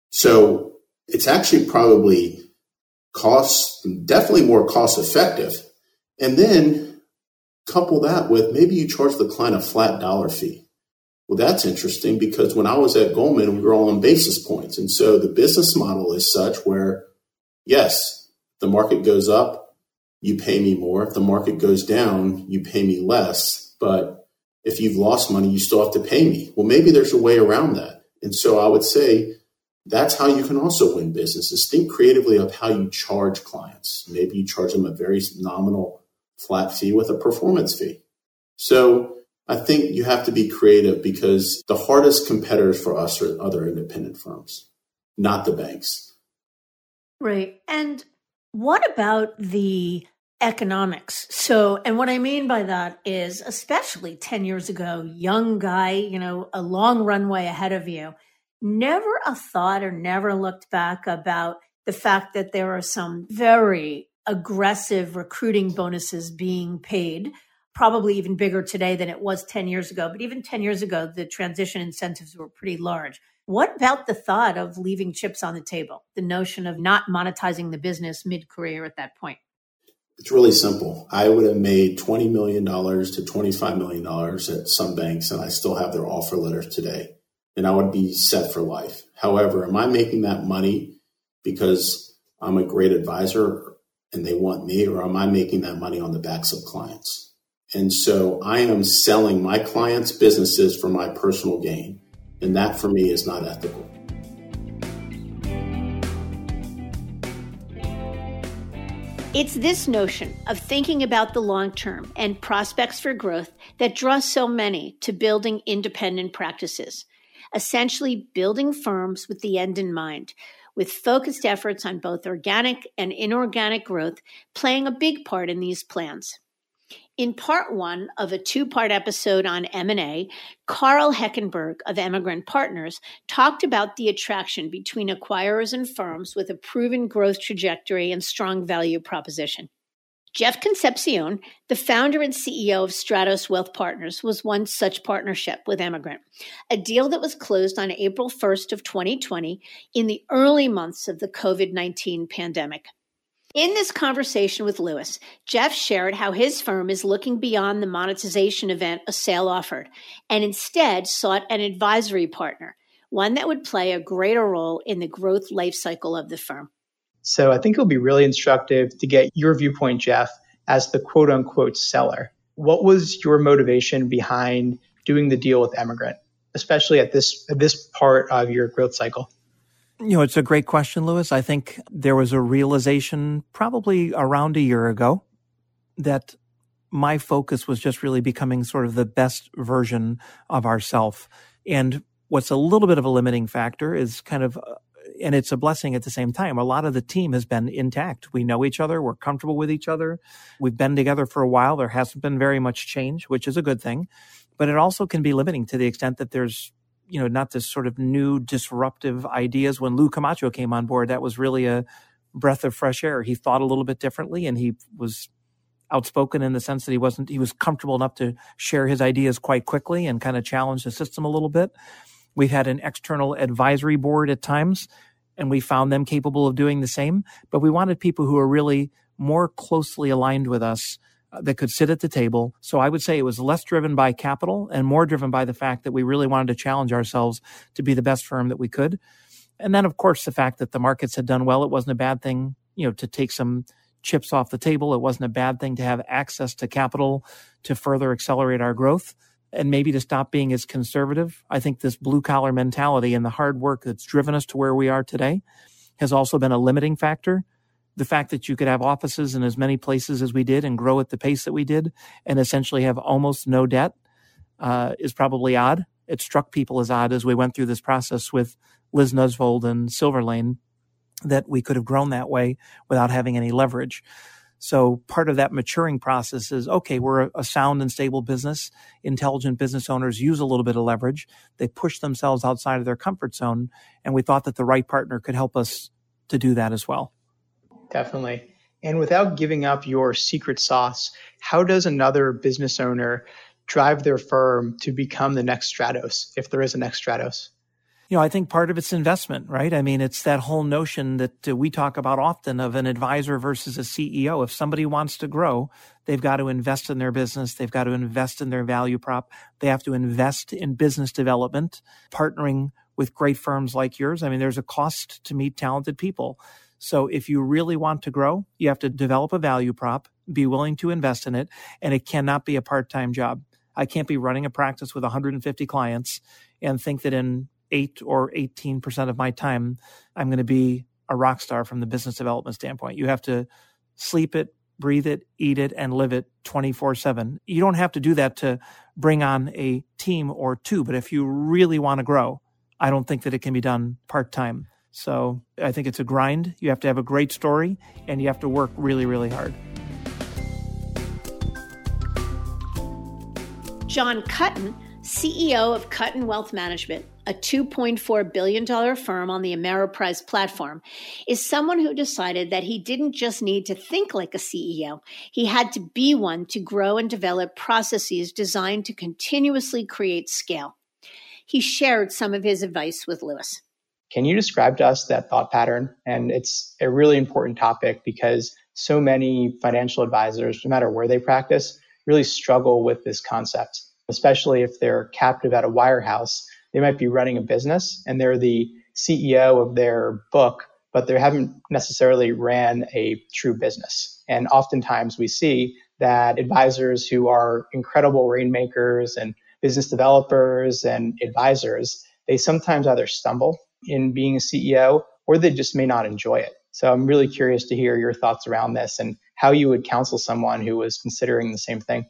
Speaker 8: So it's actually probably cost, definitely more cost effective. And then couple that with maybe you charge the client a flat dollar fee. Well, that's interesting because when I was at Goldman, we were all on basis points. And so the business model is such where, yes, the market goes up, you pay me more. If the market goes down, you pay me less. But if you've lost money, you still have to pay me. Well, maybe there's a way around that. And so I would say that's how you can also win businesses. Think creatively of how you charge clients. Maybe you charge them a very nominal flat fee with a performance fee. So I think you have to be creative because the hardest competitors for us are other independent firms, not the banks.
Speaker 1: Right. And what about the economics? So, and what I mean by that is, especially 10 years ago, young guy, you know, a long runway ahead of you, never a thought or never looked back about the fact that there are some very aggressive recruiting bonuses being paid probably even bigger today than it was 10 years ago. But even 10 years ago, the transition incentives were pretty large. What about the thought of leaving chips on the table? The notion of not monetizing the business mid career at that point?
Speaker 8: It's really simple. I would have made $20 million to $25 million at some banks, and I still have their offer letters today. And I would be set for life. However, am I making that money because I'm a great advisor and they want me, or am I making that money on the backs of clients? And so I am selling my clients' businesses for my personal gain. And that for me is not ethical.
Speaker 1: It's this notion of thinking about the long term and prospects for growth that draws so many to building independent practices, essentially building firms with the end in mind, with focused efforts on both organic and inorganic growth playing a big part in these plans. In part one of a two-part episode on M&A, Carl Heckenberg of Emigrant Partners talked about the attraction between acquirers and firms with a proven growth trajectory and strong value proposition. Jeff Concepcion, the founder and CEO of Stratos Wealth Partners, was one such partnership with Emigrant, a deal that was closed on April 1st of 2020 in the early months of the COVID-19 pandemic. In this conversation with Louis, Jeff shared how his firm is looking beyond the monetization event a sale offered and instead sought an advisory partner, one that would play a greater role in the growth life cycle of the firm.
Speaker 3: So I think it'll be really instructive to get your viewpoint, Jeff, as the quote unquote seller. What was your motivation behind doing the deal with Emigrant, especially at this at this part of your growth cycle?
Speaker 9: You know, it's a great question, Louis. I think there was a realization probably around a year ago that my focus was just really becoming sort of the best version of ourself. And what's a little bit of a limiting factor is kind of, uh, and it's a blessing at the same time. A lot of the team has been intact. We know each other. We're comfortable with each other. We've been together for a while. There hasn't been very much change, which is a good thing. But it also can be limiting to the extent that there's you know, not this sort of new disruptive ideas. When Lou Camacho came on board, that was really a breath of fresh air. He thought a little bit differently and he was outspoken in the sense that he wasn't, he was comfortable enough to share his ideas quite quickly and kind of challenge the system a little bit. We've had an external advisory board at times and we found them capable of doing the same, but we wanted people who are really more closely aligned with us Uh, that could sit at the table. So I would say it was less driven by capital and more driven by the fact that we really wanted to challenge ourselves to be the best firm that we could. And then, of course, the fact that the markets had done well, it wasn't a bad thing, you know, to take some chips off the table. It wasn't a bad thing to have access to capital to further accelerate our growth and maybe to stop being as conservative. I think this blue collar mentality and the hard work that's driven us to where we are today has also been a limiting factor the fact that you could have offices in as many places as we did and grow at the pace that we did and essentially have almost no debt uh, is probably odd. It struck people as odd as we went through this process with Liz Nesvold and Silver Lane that we could have grown that way without having any leverage. So part of that maturing process is okay, we're a sound and stable business. Intelligent business owners use a little bit of leverage. They push themselves outside of their comfort zone. And we thought that the right partner could help us to do that as well.
Speaker 3: Definitely. And without giving up your secret sauce, how does another business owner drive their firm to become the next Stratos, if there is a next Stratos?
Speaker 9: You know, I think part of it's investment, right? I mean, it's that whole notion that uh, we talk about often of an advisor versus a CEO. If somebody wants to grow, they've got to invest in their business. They've got to invest in their value prop. They have to invest in business development, partnering with great firms like yours. I mean, there's a cost to meet talented people. So if you really want to grow, you have to develop a value prop, be willing to invest in it, and it cannot be a part-time job. I can't be running a practice with 150 clients and think that in 8 or 18% of my time I'm going to be a rock star from the business development standpoint. You have to sleep it, breathe it, eat it, and live it 24 7. You don't have to do that to bring on a team or two, but if you really want to grow, I don't think that it can be done part time. So I think it's a grind. You have to have a great story and you have to work really, really hard.
Speaker 1: John Kuttin, CEO of Kuttin Wealth Management, a $2.4 billion firm on the Ameriprise platform, is someone who decided that he didn't just need to think like a CEO. He had to be one to grow and develop processes designed to continuously create scale. He shared some of his advice with Louis.
Speaker 3: Can you describe to us that thought pattern? And it's a really important topic because so many financial advisors, no matter where they practice, really struggle with this concept, especially if they're captive at a wirehouse. They might be running a business and they're the CEO of their book, but they haven't necessarily ran a true business. And oftentimes we see that advisors who are incredible rainmakers and business developers and advisors, they sometimes either stumble in being a CEO or they just may not enjoy it. So I'm really curious to hear your thoughts around this and how you would counsel someone who was considering the same thing.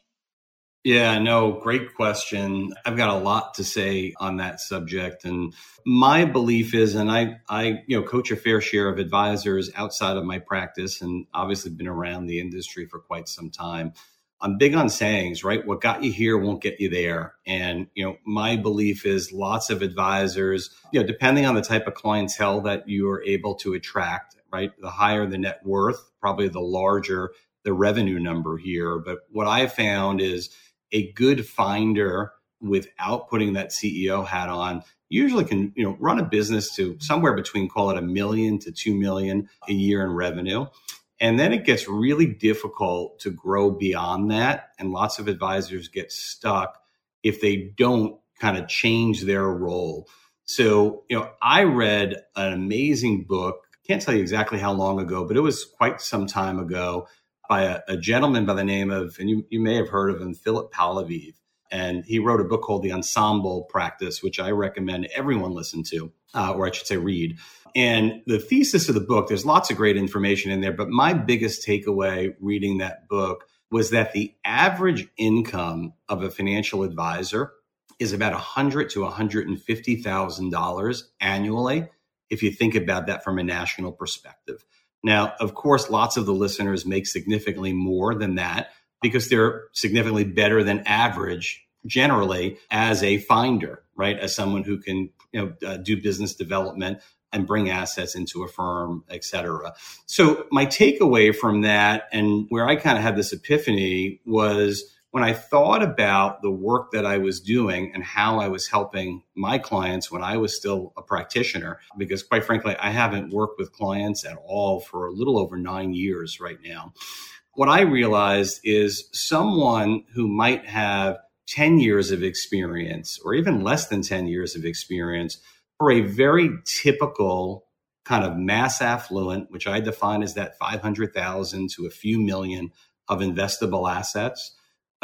Speaker 10: Yeah, no, great question. I've got a lot to say on that subject. And my belief is, and I, I, you know, coach a fair share of advisors outside of my practice and obviously been around the industry for quite some time. I'm big on sayings, right? What got you here won't get you there. And, you know, my belief is lots of advisors, you know, depending on the type of clientele that you are able to attract, right? The higher the net worth, probably the larger the revenue number here. But what I found is a good finder without putting that CEO hat on usually can you know run a business to somewhere between call it a million to 2 million a year in revenue and then it gets really difficult to grow beyond that and lots of advisors get stuck if they don't kind of change their role so you know i read an amazing book can't tell you exactly how long ago but it was quite some time ago by a, a, gentleman by the name of, and you, you may have heard of him, Philip Palaveev. And he wrote a book called The Ensemble Practice, which I recommend everyone listen to, uh, or I should say read. And the thesis of the book, there's lots of great information in there, but my biggest takeaway reading that book was that the average income of a financial advisor is about 100 to $150,000 annually, if you think about that from a national perspective. Now, of course, lots of the listeners make significantly more than that because they're significantly better than average generally as a finder, right? As someone who can you know, uh, do business development and bring assets into a firm, et cetera. So my takeaway from that and where I kind of had this epiphany was when I thought about the work that I was doing and how I was helping my clients when I was still a practitioner, because quite frankly, I haven't worked with clients at all for a little over nine years right now. What I realized is someone who might have 10 years of experience or even less than 10 years of experience for a very typical kind of mass affluent, which I define as that 500,000 to a few million of investable assets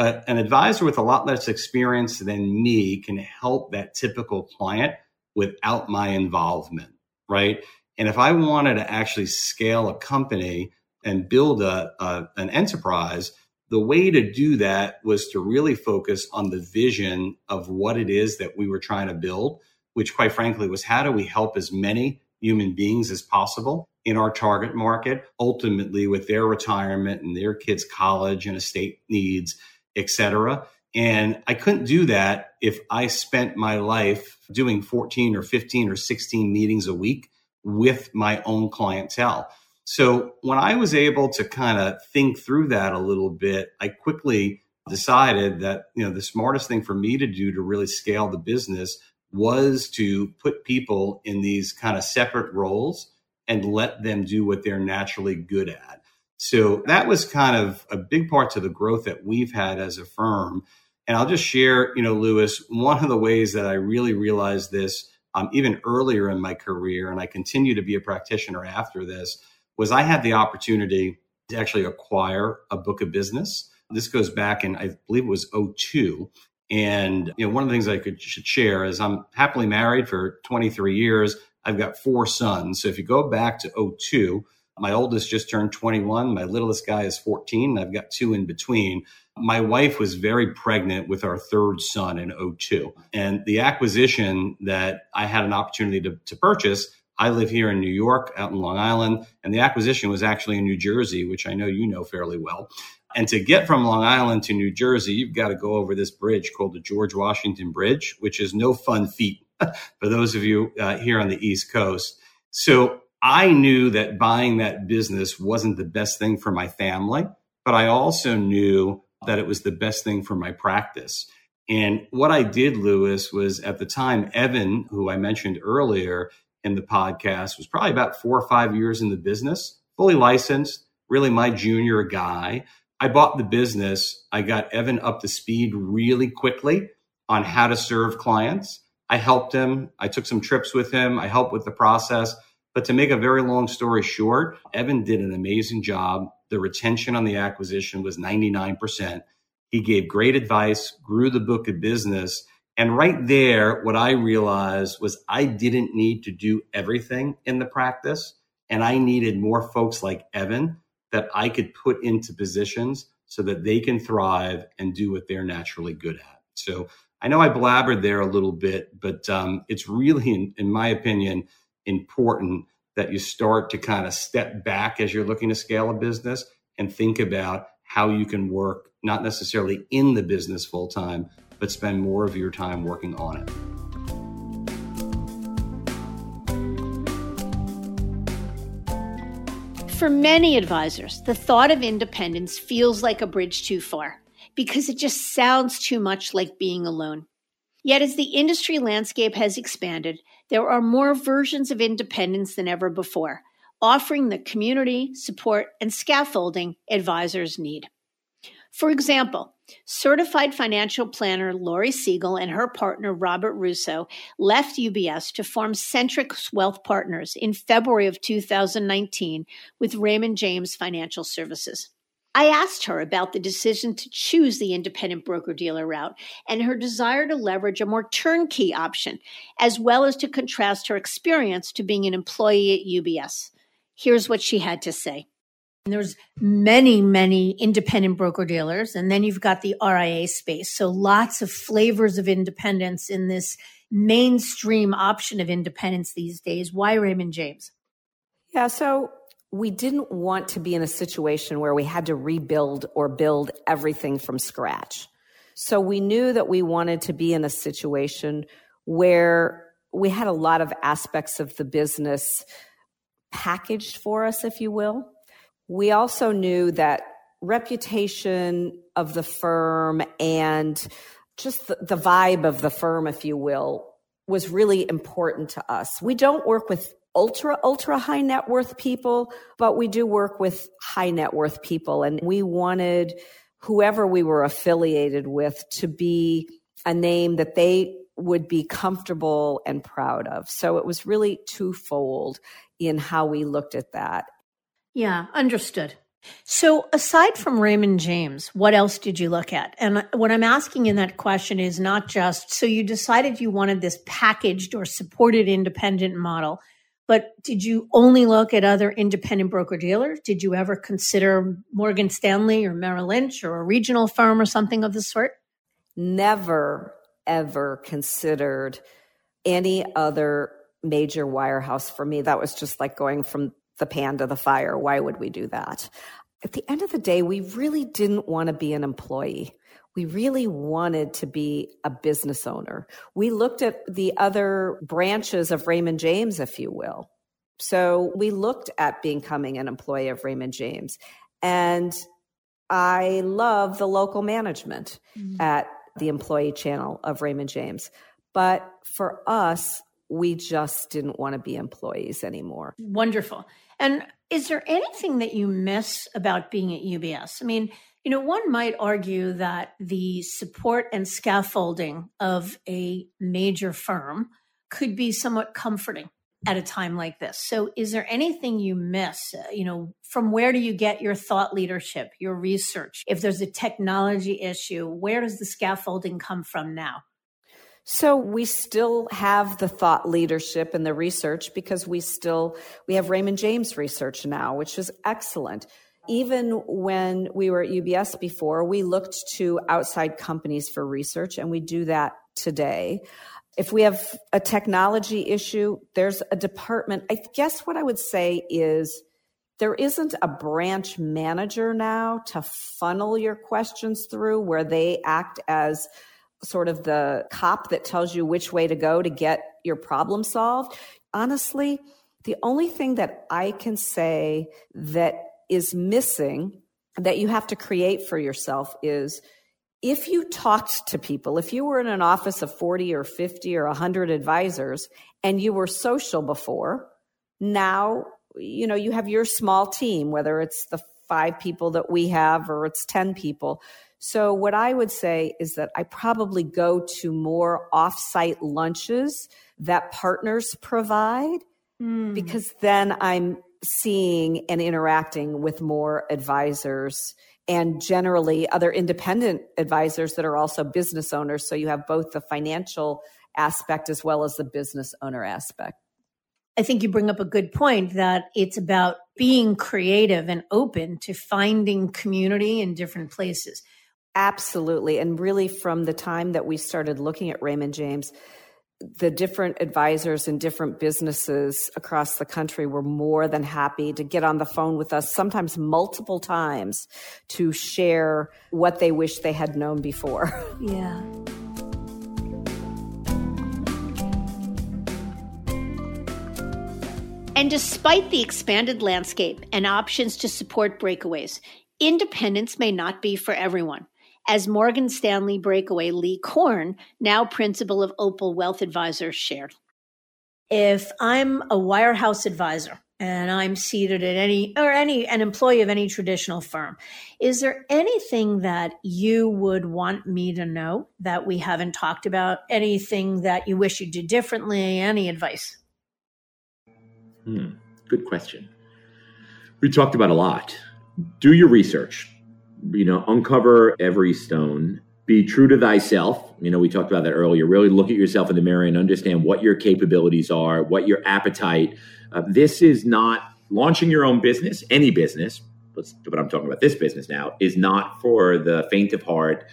Speaker 10: uh, an advisor with a lot less experience than me can help that typical client without my involvement, right? And if I wanted to actually scale a company and build a, a, an enterprise, the way to do that was to really focus on the vision of what it is that we were trying to build, which, quite frankly, was how do we help as many human beings as possible in our target market, ultimately with their retirement and their kids' college and estate needs etc. And I couldn't do that if I spent my life doing 14 or 15 or 16 meetings a week with my own clientele. So when I was able to kind of think through that a little bit, I quickly decided that, you know, the smartest thing for me to do to really scale the business was to put people in these kind of separate roles and let them do what they're naturally good at. So that was kind of a big part to the growth that we've had as a firm. And I'll just share, you know, Louis, one of the ways that I really realized this um, even earlier in my career, and I continue to be a practitioner after this, was I had the opportunity to actually acquire a book of business. This goes back in, I believe it was 02. And, you know, one of the things I could should share is I'm happily married for 23 years. I've got four sons. So if you go back to 02, My oldest just turned 21. My littlest guy is 14. I've got two in between. My wife was very pregnant with our third son in 02. And the acquisition that I had an opportunity to, to purchase, I live here in New York, out in Long Island, and the acquisition was actually in New Jersey, which I know you know fairly well. And to get from Long Island to New Jersey, you've got to go over this bridge called the George Washington Bridge, which is no fun feat for those of you uh, here on the East Coast. So I knew that buying that business wasn't the best thing for my family, but I also knew that it was the best thing for my practice. And what I did, Louis, was at the time, Evan, who I mentioned earlier in the podcast, was probably about four or five years in the business, fully licensed, really my junior guy. I bought the business. I got Evan up to speed really quickly on how to serve clients. I helped him. I took some trips with him. I helped with the process. But to make a very long story short, Evan did an amazing job. The retention on the acquisition was 99%. He gave great advice, grew the book of business. And right there, what I realized was I didn't need to do everything in the practice. And I needed more folks like Evan that I could put into positions so that they can thrive and do what they're naturally good at. So I know I blabbered there a little bit, but um, it's really, in, in my opinion, important that you start to kind of step back as you're looking to scale a business and think about how you can work not necessarily in the business full time, but spend more of your time working on it.
Speaker 1: For many advisors, the thought of independence feels like a bridge too far because it just sounds too much like being alone. Yet, as the industry landscape has expanded, there are more versions of independence than ever before, offering the community, support, and scaffolding advisors need. For example, certified financial planner Laurie Siegel and her partner Robert Russo left UBS to form Centrix Wealth Partners in February of 2019 with Raymond James Financial Services. I asked her about the decision to choose the independent broker dealer route and her desire to leverage a more turnkey option, as well as to contrast her experience to being an employee at UBS. Here's what she had to say. There's many, many independent broker dealers, and then you've got the RIA space. So lots of flavors of independence in this mainstream option of independence these days. Why Raymond James?
Speaker 11: Yeah, so we didn't want to be in a situation where we had to rebuild or build everything from scratch. So we knew that we wanted to be in a situation where we had a lot of aspects of the business packaged for us, if you will. We also knew that reputation of the firm and just the, the, vibe of the firm, if you will, was really important to us. We don't work with ultra, ultra high net worth people, but we do work with high net worth people. And we wanted whoever we were affiliated with to be a name that they would be comfortable and proud of. So it was really twofold in how we looked at that.
Speaker 1: Yeah, understood. So, aside from Raymond James, what else did you look at? And what I'm asking in that question is not just so you decided you wanted this packaged or supported independent model, but did you only look at other independent broker dealers? Did you ever consider Morgan Stanley or Merrill Lynch or a regional firm or something of the sort?
Speaker 11: Never, ever considered any other major wirehouse for me. That was just like going from the pan to the fire. Why would we do that? At the end of the day, we really didn't want to be an employee. We really wanted to be a business owner. We looked at the other branches of Raymond James, if you will. So we looked at becoming an employee of Raymond James. And I love the local management mm-hmm. at the employee channel of Raymond James. But for us, we just didn't want to be employees anymore.
Speaker 1: Wonderful. And is there anything that you miss about being at UBS? I mean, you know, one might argue that the support and scaffolding of a major firm could be somewhat comforting at a time like this. So, is there anything you miss? Uh, you know, from where do you get your thought leadership, your research? If there's a technology issue, where does the scaffolding come from now?
Speaker 11: So we still have the thought leadership and the research because we still we have Raymond James research now, which is excellent. Even when we were at UBS before, we looked to outside companies for research and we do that today. If we have a technology issue, there's a department. I guess what I would say is there isn't a branch manager now to funnel your questions through where they act as sort of the cop that tells you which way to go to get your problem solved. Honestly, the only thing that I can say that is missing that you have to create for yourself is if you talked to people, if you were in an office of 40 or 50 or 100 advisors and you were social before, now, you know, you have your small team, whether it's the five people that we have or it's 10 people. So, what I would say is that I probably go to more offsite lunches that partners provide mm. because then I'm seeing and interacting with more advisors and generally other independent advisors that are also business owners. So you have both the financial aspect as well as the business owner aspect.
Speaker 1: I think you bring up a good point that it's about being creative and open to finding community in different places.
Speaker 11: Absolutely. And really, from the time that we started looking at Raymond James, the different advisors and different businesses across the country were more than happy to get on the phone with us, sometimes multiple times, to share what they wish they had known before.
Speaker 1: Yeah. And despite the expanded landscape and options to support breakaways, independence may not be for everyone as Morgan Stanley breakaway Lee Korn, now principal of Opal Wealth Advisors, shared. If I'm a wirehouse advisor and I'm seated at any or any an employee of any traditional firm, is there anything that you would want me to know that we haven't talked about? Anything that you wish you did differently? Any advice?
Speaker 12: Hmm, good question. We talked about a lot. Do your research you know, uncover every stone, be true to thyself. You know, we talked about that earlier. Really look at yourself in the mirror and understand what your capabilities are, what your appetite. Uh, this is not launching your own business, any business, let's, but I'm talking about this business now, is not for the faint of heart.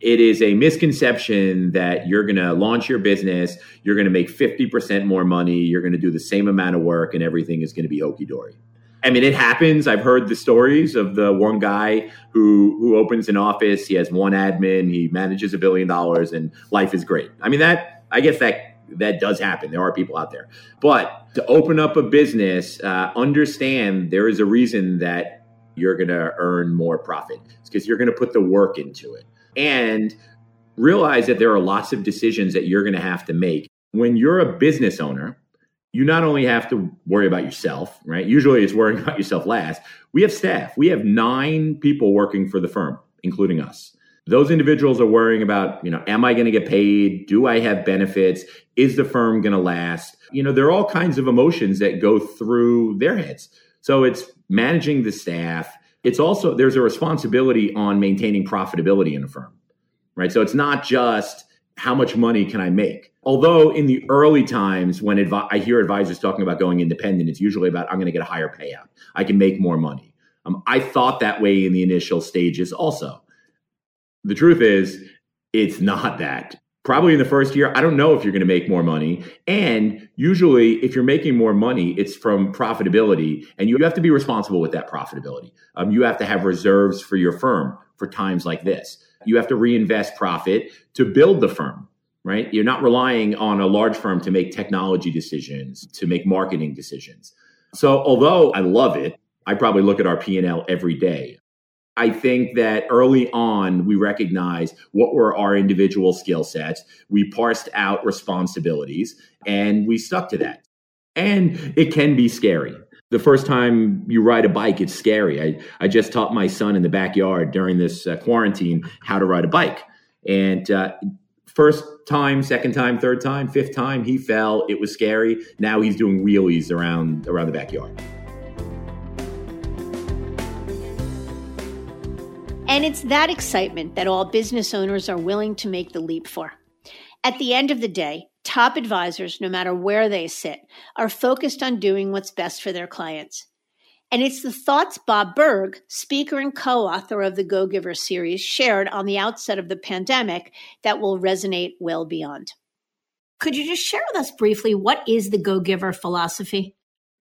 Speaker 12: It is a misconception that you're going to launch your business, you're going to make 50% more money, you're going to do the same amount of work, and everything is going to be hokey dory. I mean, it happens. I've heard the stories of the one guy who who opens an office. He has one admin. He manages a billion dollars, and life is great. I mean, that I guess that that does happen. There are people out there, but to open up a business, uh, understand there is a reason that you're going to earn more profit. It's because you're going to put the work into it, and realize that there are lots of decisions that you're going to have to make when you're a business owner you not only have to worry about yourself, right? Usually it's worrying about yourself last. We have staff. We have nine people working for the firm, including us. Those individuals are worrying about, you know, am I going to get paid? Do I have benefits? Is the firm going to last? You know, there are all kinds of emotions that go through their heads. So it's managing the staff. It's also, there's a responsibility on maintaining profitability in a firm, right? So it's not just, how much money can I make? Although in the early times when advi- I hear advisors talking about going independent, it's usually about I'm going to get a higher payout. I can make more money. Um, I thought that way in the initial stages also. The truth is, it's not that. Probably in the first year, I don't know if you're going to make more money. And usually, if you're making more money, it's from profitability, and you have to be responsible with that profitability. Um, you have to have reserves for your firm for times like this. You have to reinvest profit to build the firm, right? You're not relying on a large firm to make technology decisions, to make marketing decisions. So although I love it, I probably look at our P&L every day. I think that early on, we recognized what were our individual skill sets. We parsed out responsibilities and we stuck to that. And it can be scary the first time you ride a bike, it's scary. I, I just taught my son in the backyard during this uh, quarantine how to ride a bike. And uh, first time, second time, third time, fifth time, he fell. It was scary. Now he's doing wheelies around around the backyard.
Speaker 1: And it's that excitement that all business owners are willing to make the leap for. At the end of the day, top advisors, no matter where they sit, are focused on doing what's best for their clients. And it's the thoughts Bob Burg, speaker and co author of the Go Giver series, shared on the outset of the pandemic that will resonate well beyond. Could you just share with us briefly what is the Go Giver philosophy?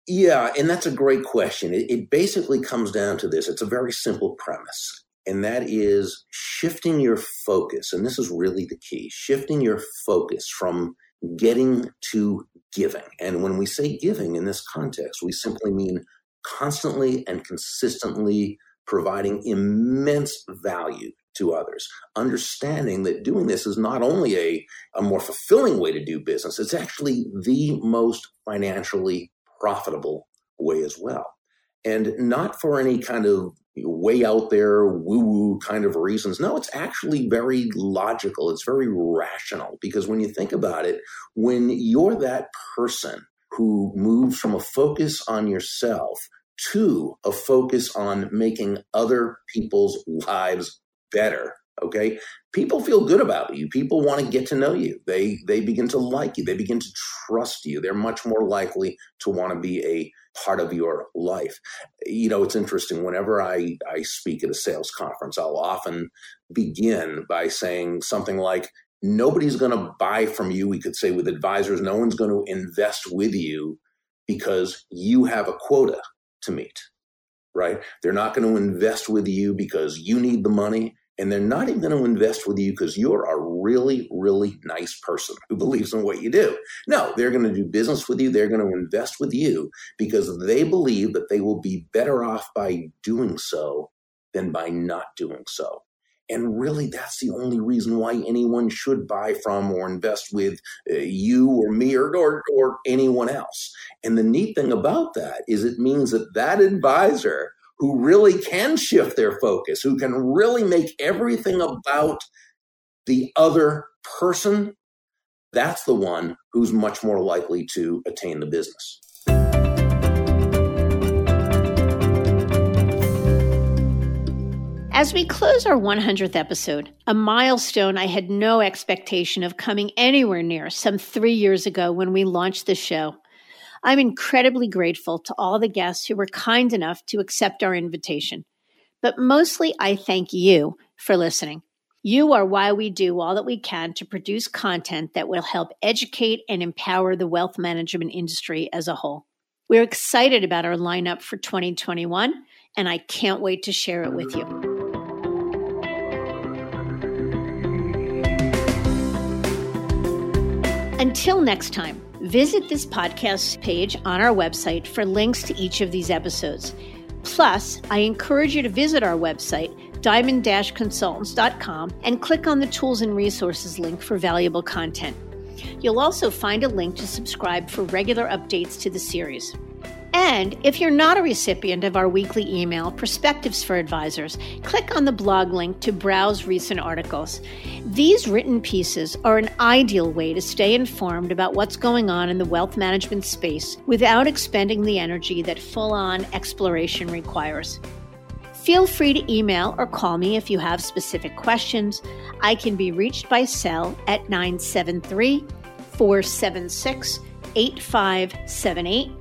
Speaker 13: Yeah, and that's a great question. It, it, basically comes down to this it's a very simple premise, and that is shifting your focus. And this is really the key shifting your focus from getting to giving. And when we say giving in this context, we simply mean constantly and consistently providing immense value to others, understanding that doing this is not only a, a more fulfilling way to do business, it's actually the most financially profitable way as well. And not for any kind of way out there, woo woo kind of reasons. No, it's actually very logical. It's very rational because when you think about it, when you're that person who moves from a focus on yourself to a focus on making other people's lives better, okay people feel good about you. People want to get to know you. They they begin to like you. They begin to trust you. They're much more likely to want to be a part of your life. You know it's interesting. Whenever i i speak at a sales conference i'll often begin by saying something like nobody's going to buy from you we could say with advisors. No one's going to invest with you because you have a quota to meet right? They're not going to invest with you because you need the money and they're not even going to invest with you because you're a really, really nice person who believes in what you do. No, they're going to do business with you. They're going to invest with you because they believe that they will be better off by doing so than by not doing so. And really, that's the only reason why anyone should buy from or invest with uh, you or me or, or, or anyone else. And the neat thing about that is it means that that advisor who really can shift their focus, who can really make everything about the other person, that's the one who's much more likely to attain the business.
Speaker 1: As we close our 100th episode, a milestone I had no expectation of coming anywhere near some three years ago when we launched the show, I'm incredibly grateful to all the guests who were kind enough to accept our invitation. But mostly, I thank you for listening. You are why we do all that we can to produce content that will help educate and empower the wealth management industry as a whole. We're excited about our lineup for 2021, and I can't wait to share it with you. Until next time, Visit this podcast page on our website for links to each of these episodes. Plus, I encourage you to visit our website, diamond consultants.com, and click on the tools and resources link for valuable content. You'll also find a link to subscribe for regular updates to the series. And if you're not a recipient of our weekly email, Perspectives for Advisors, click on the blog link to browse recent articles. These written pieces are an ideal way to stay informed about what's going on in the wealth management space without expending the energy that full on exploration requires. Feel free to email or call me if you have specific questions. I can be reached by cell at 973 476 8578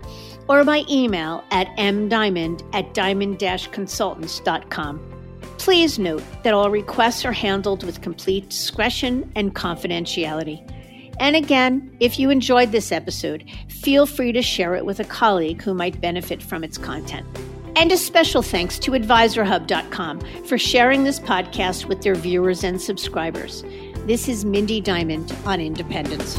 Speaker 1: or by email at mdiamond at diamond-consultants.com. Please note that all requests are handled with complete discretion and confidentiality. And again, if you enjoyed this episode, feel free to share it with a colleague who might benefit from its content. And a special thanks to AdvisorHub.com for sharing this podcast with their viewers and subscribers. This is Mindy Diamond on Independence.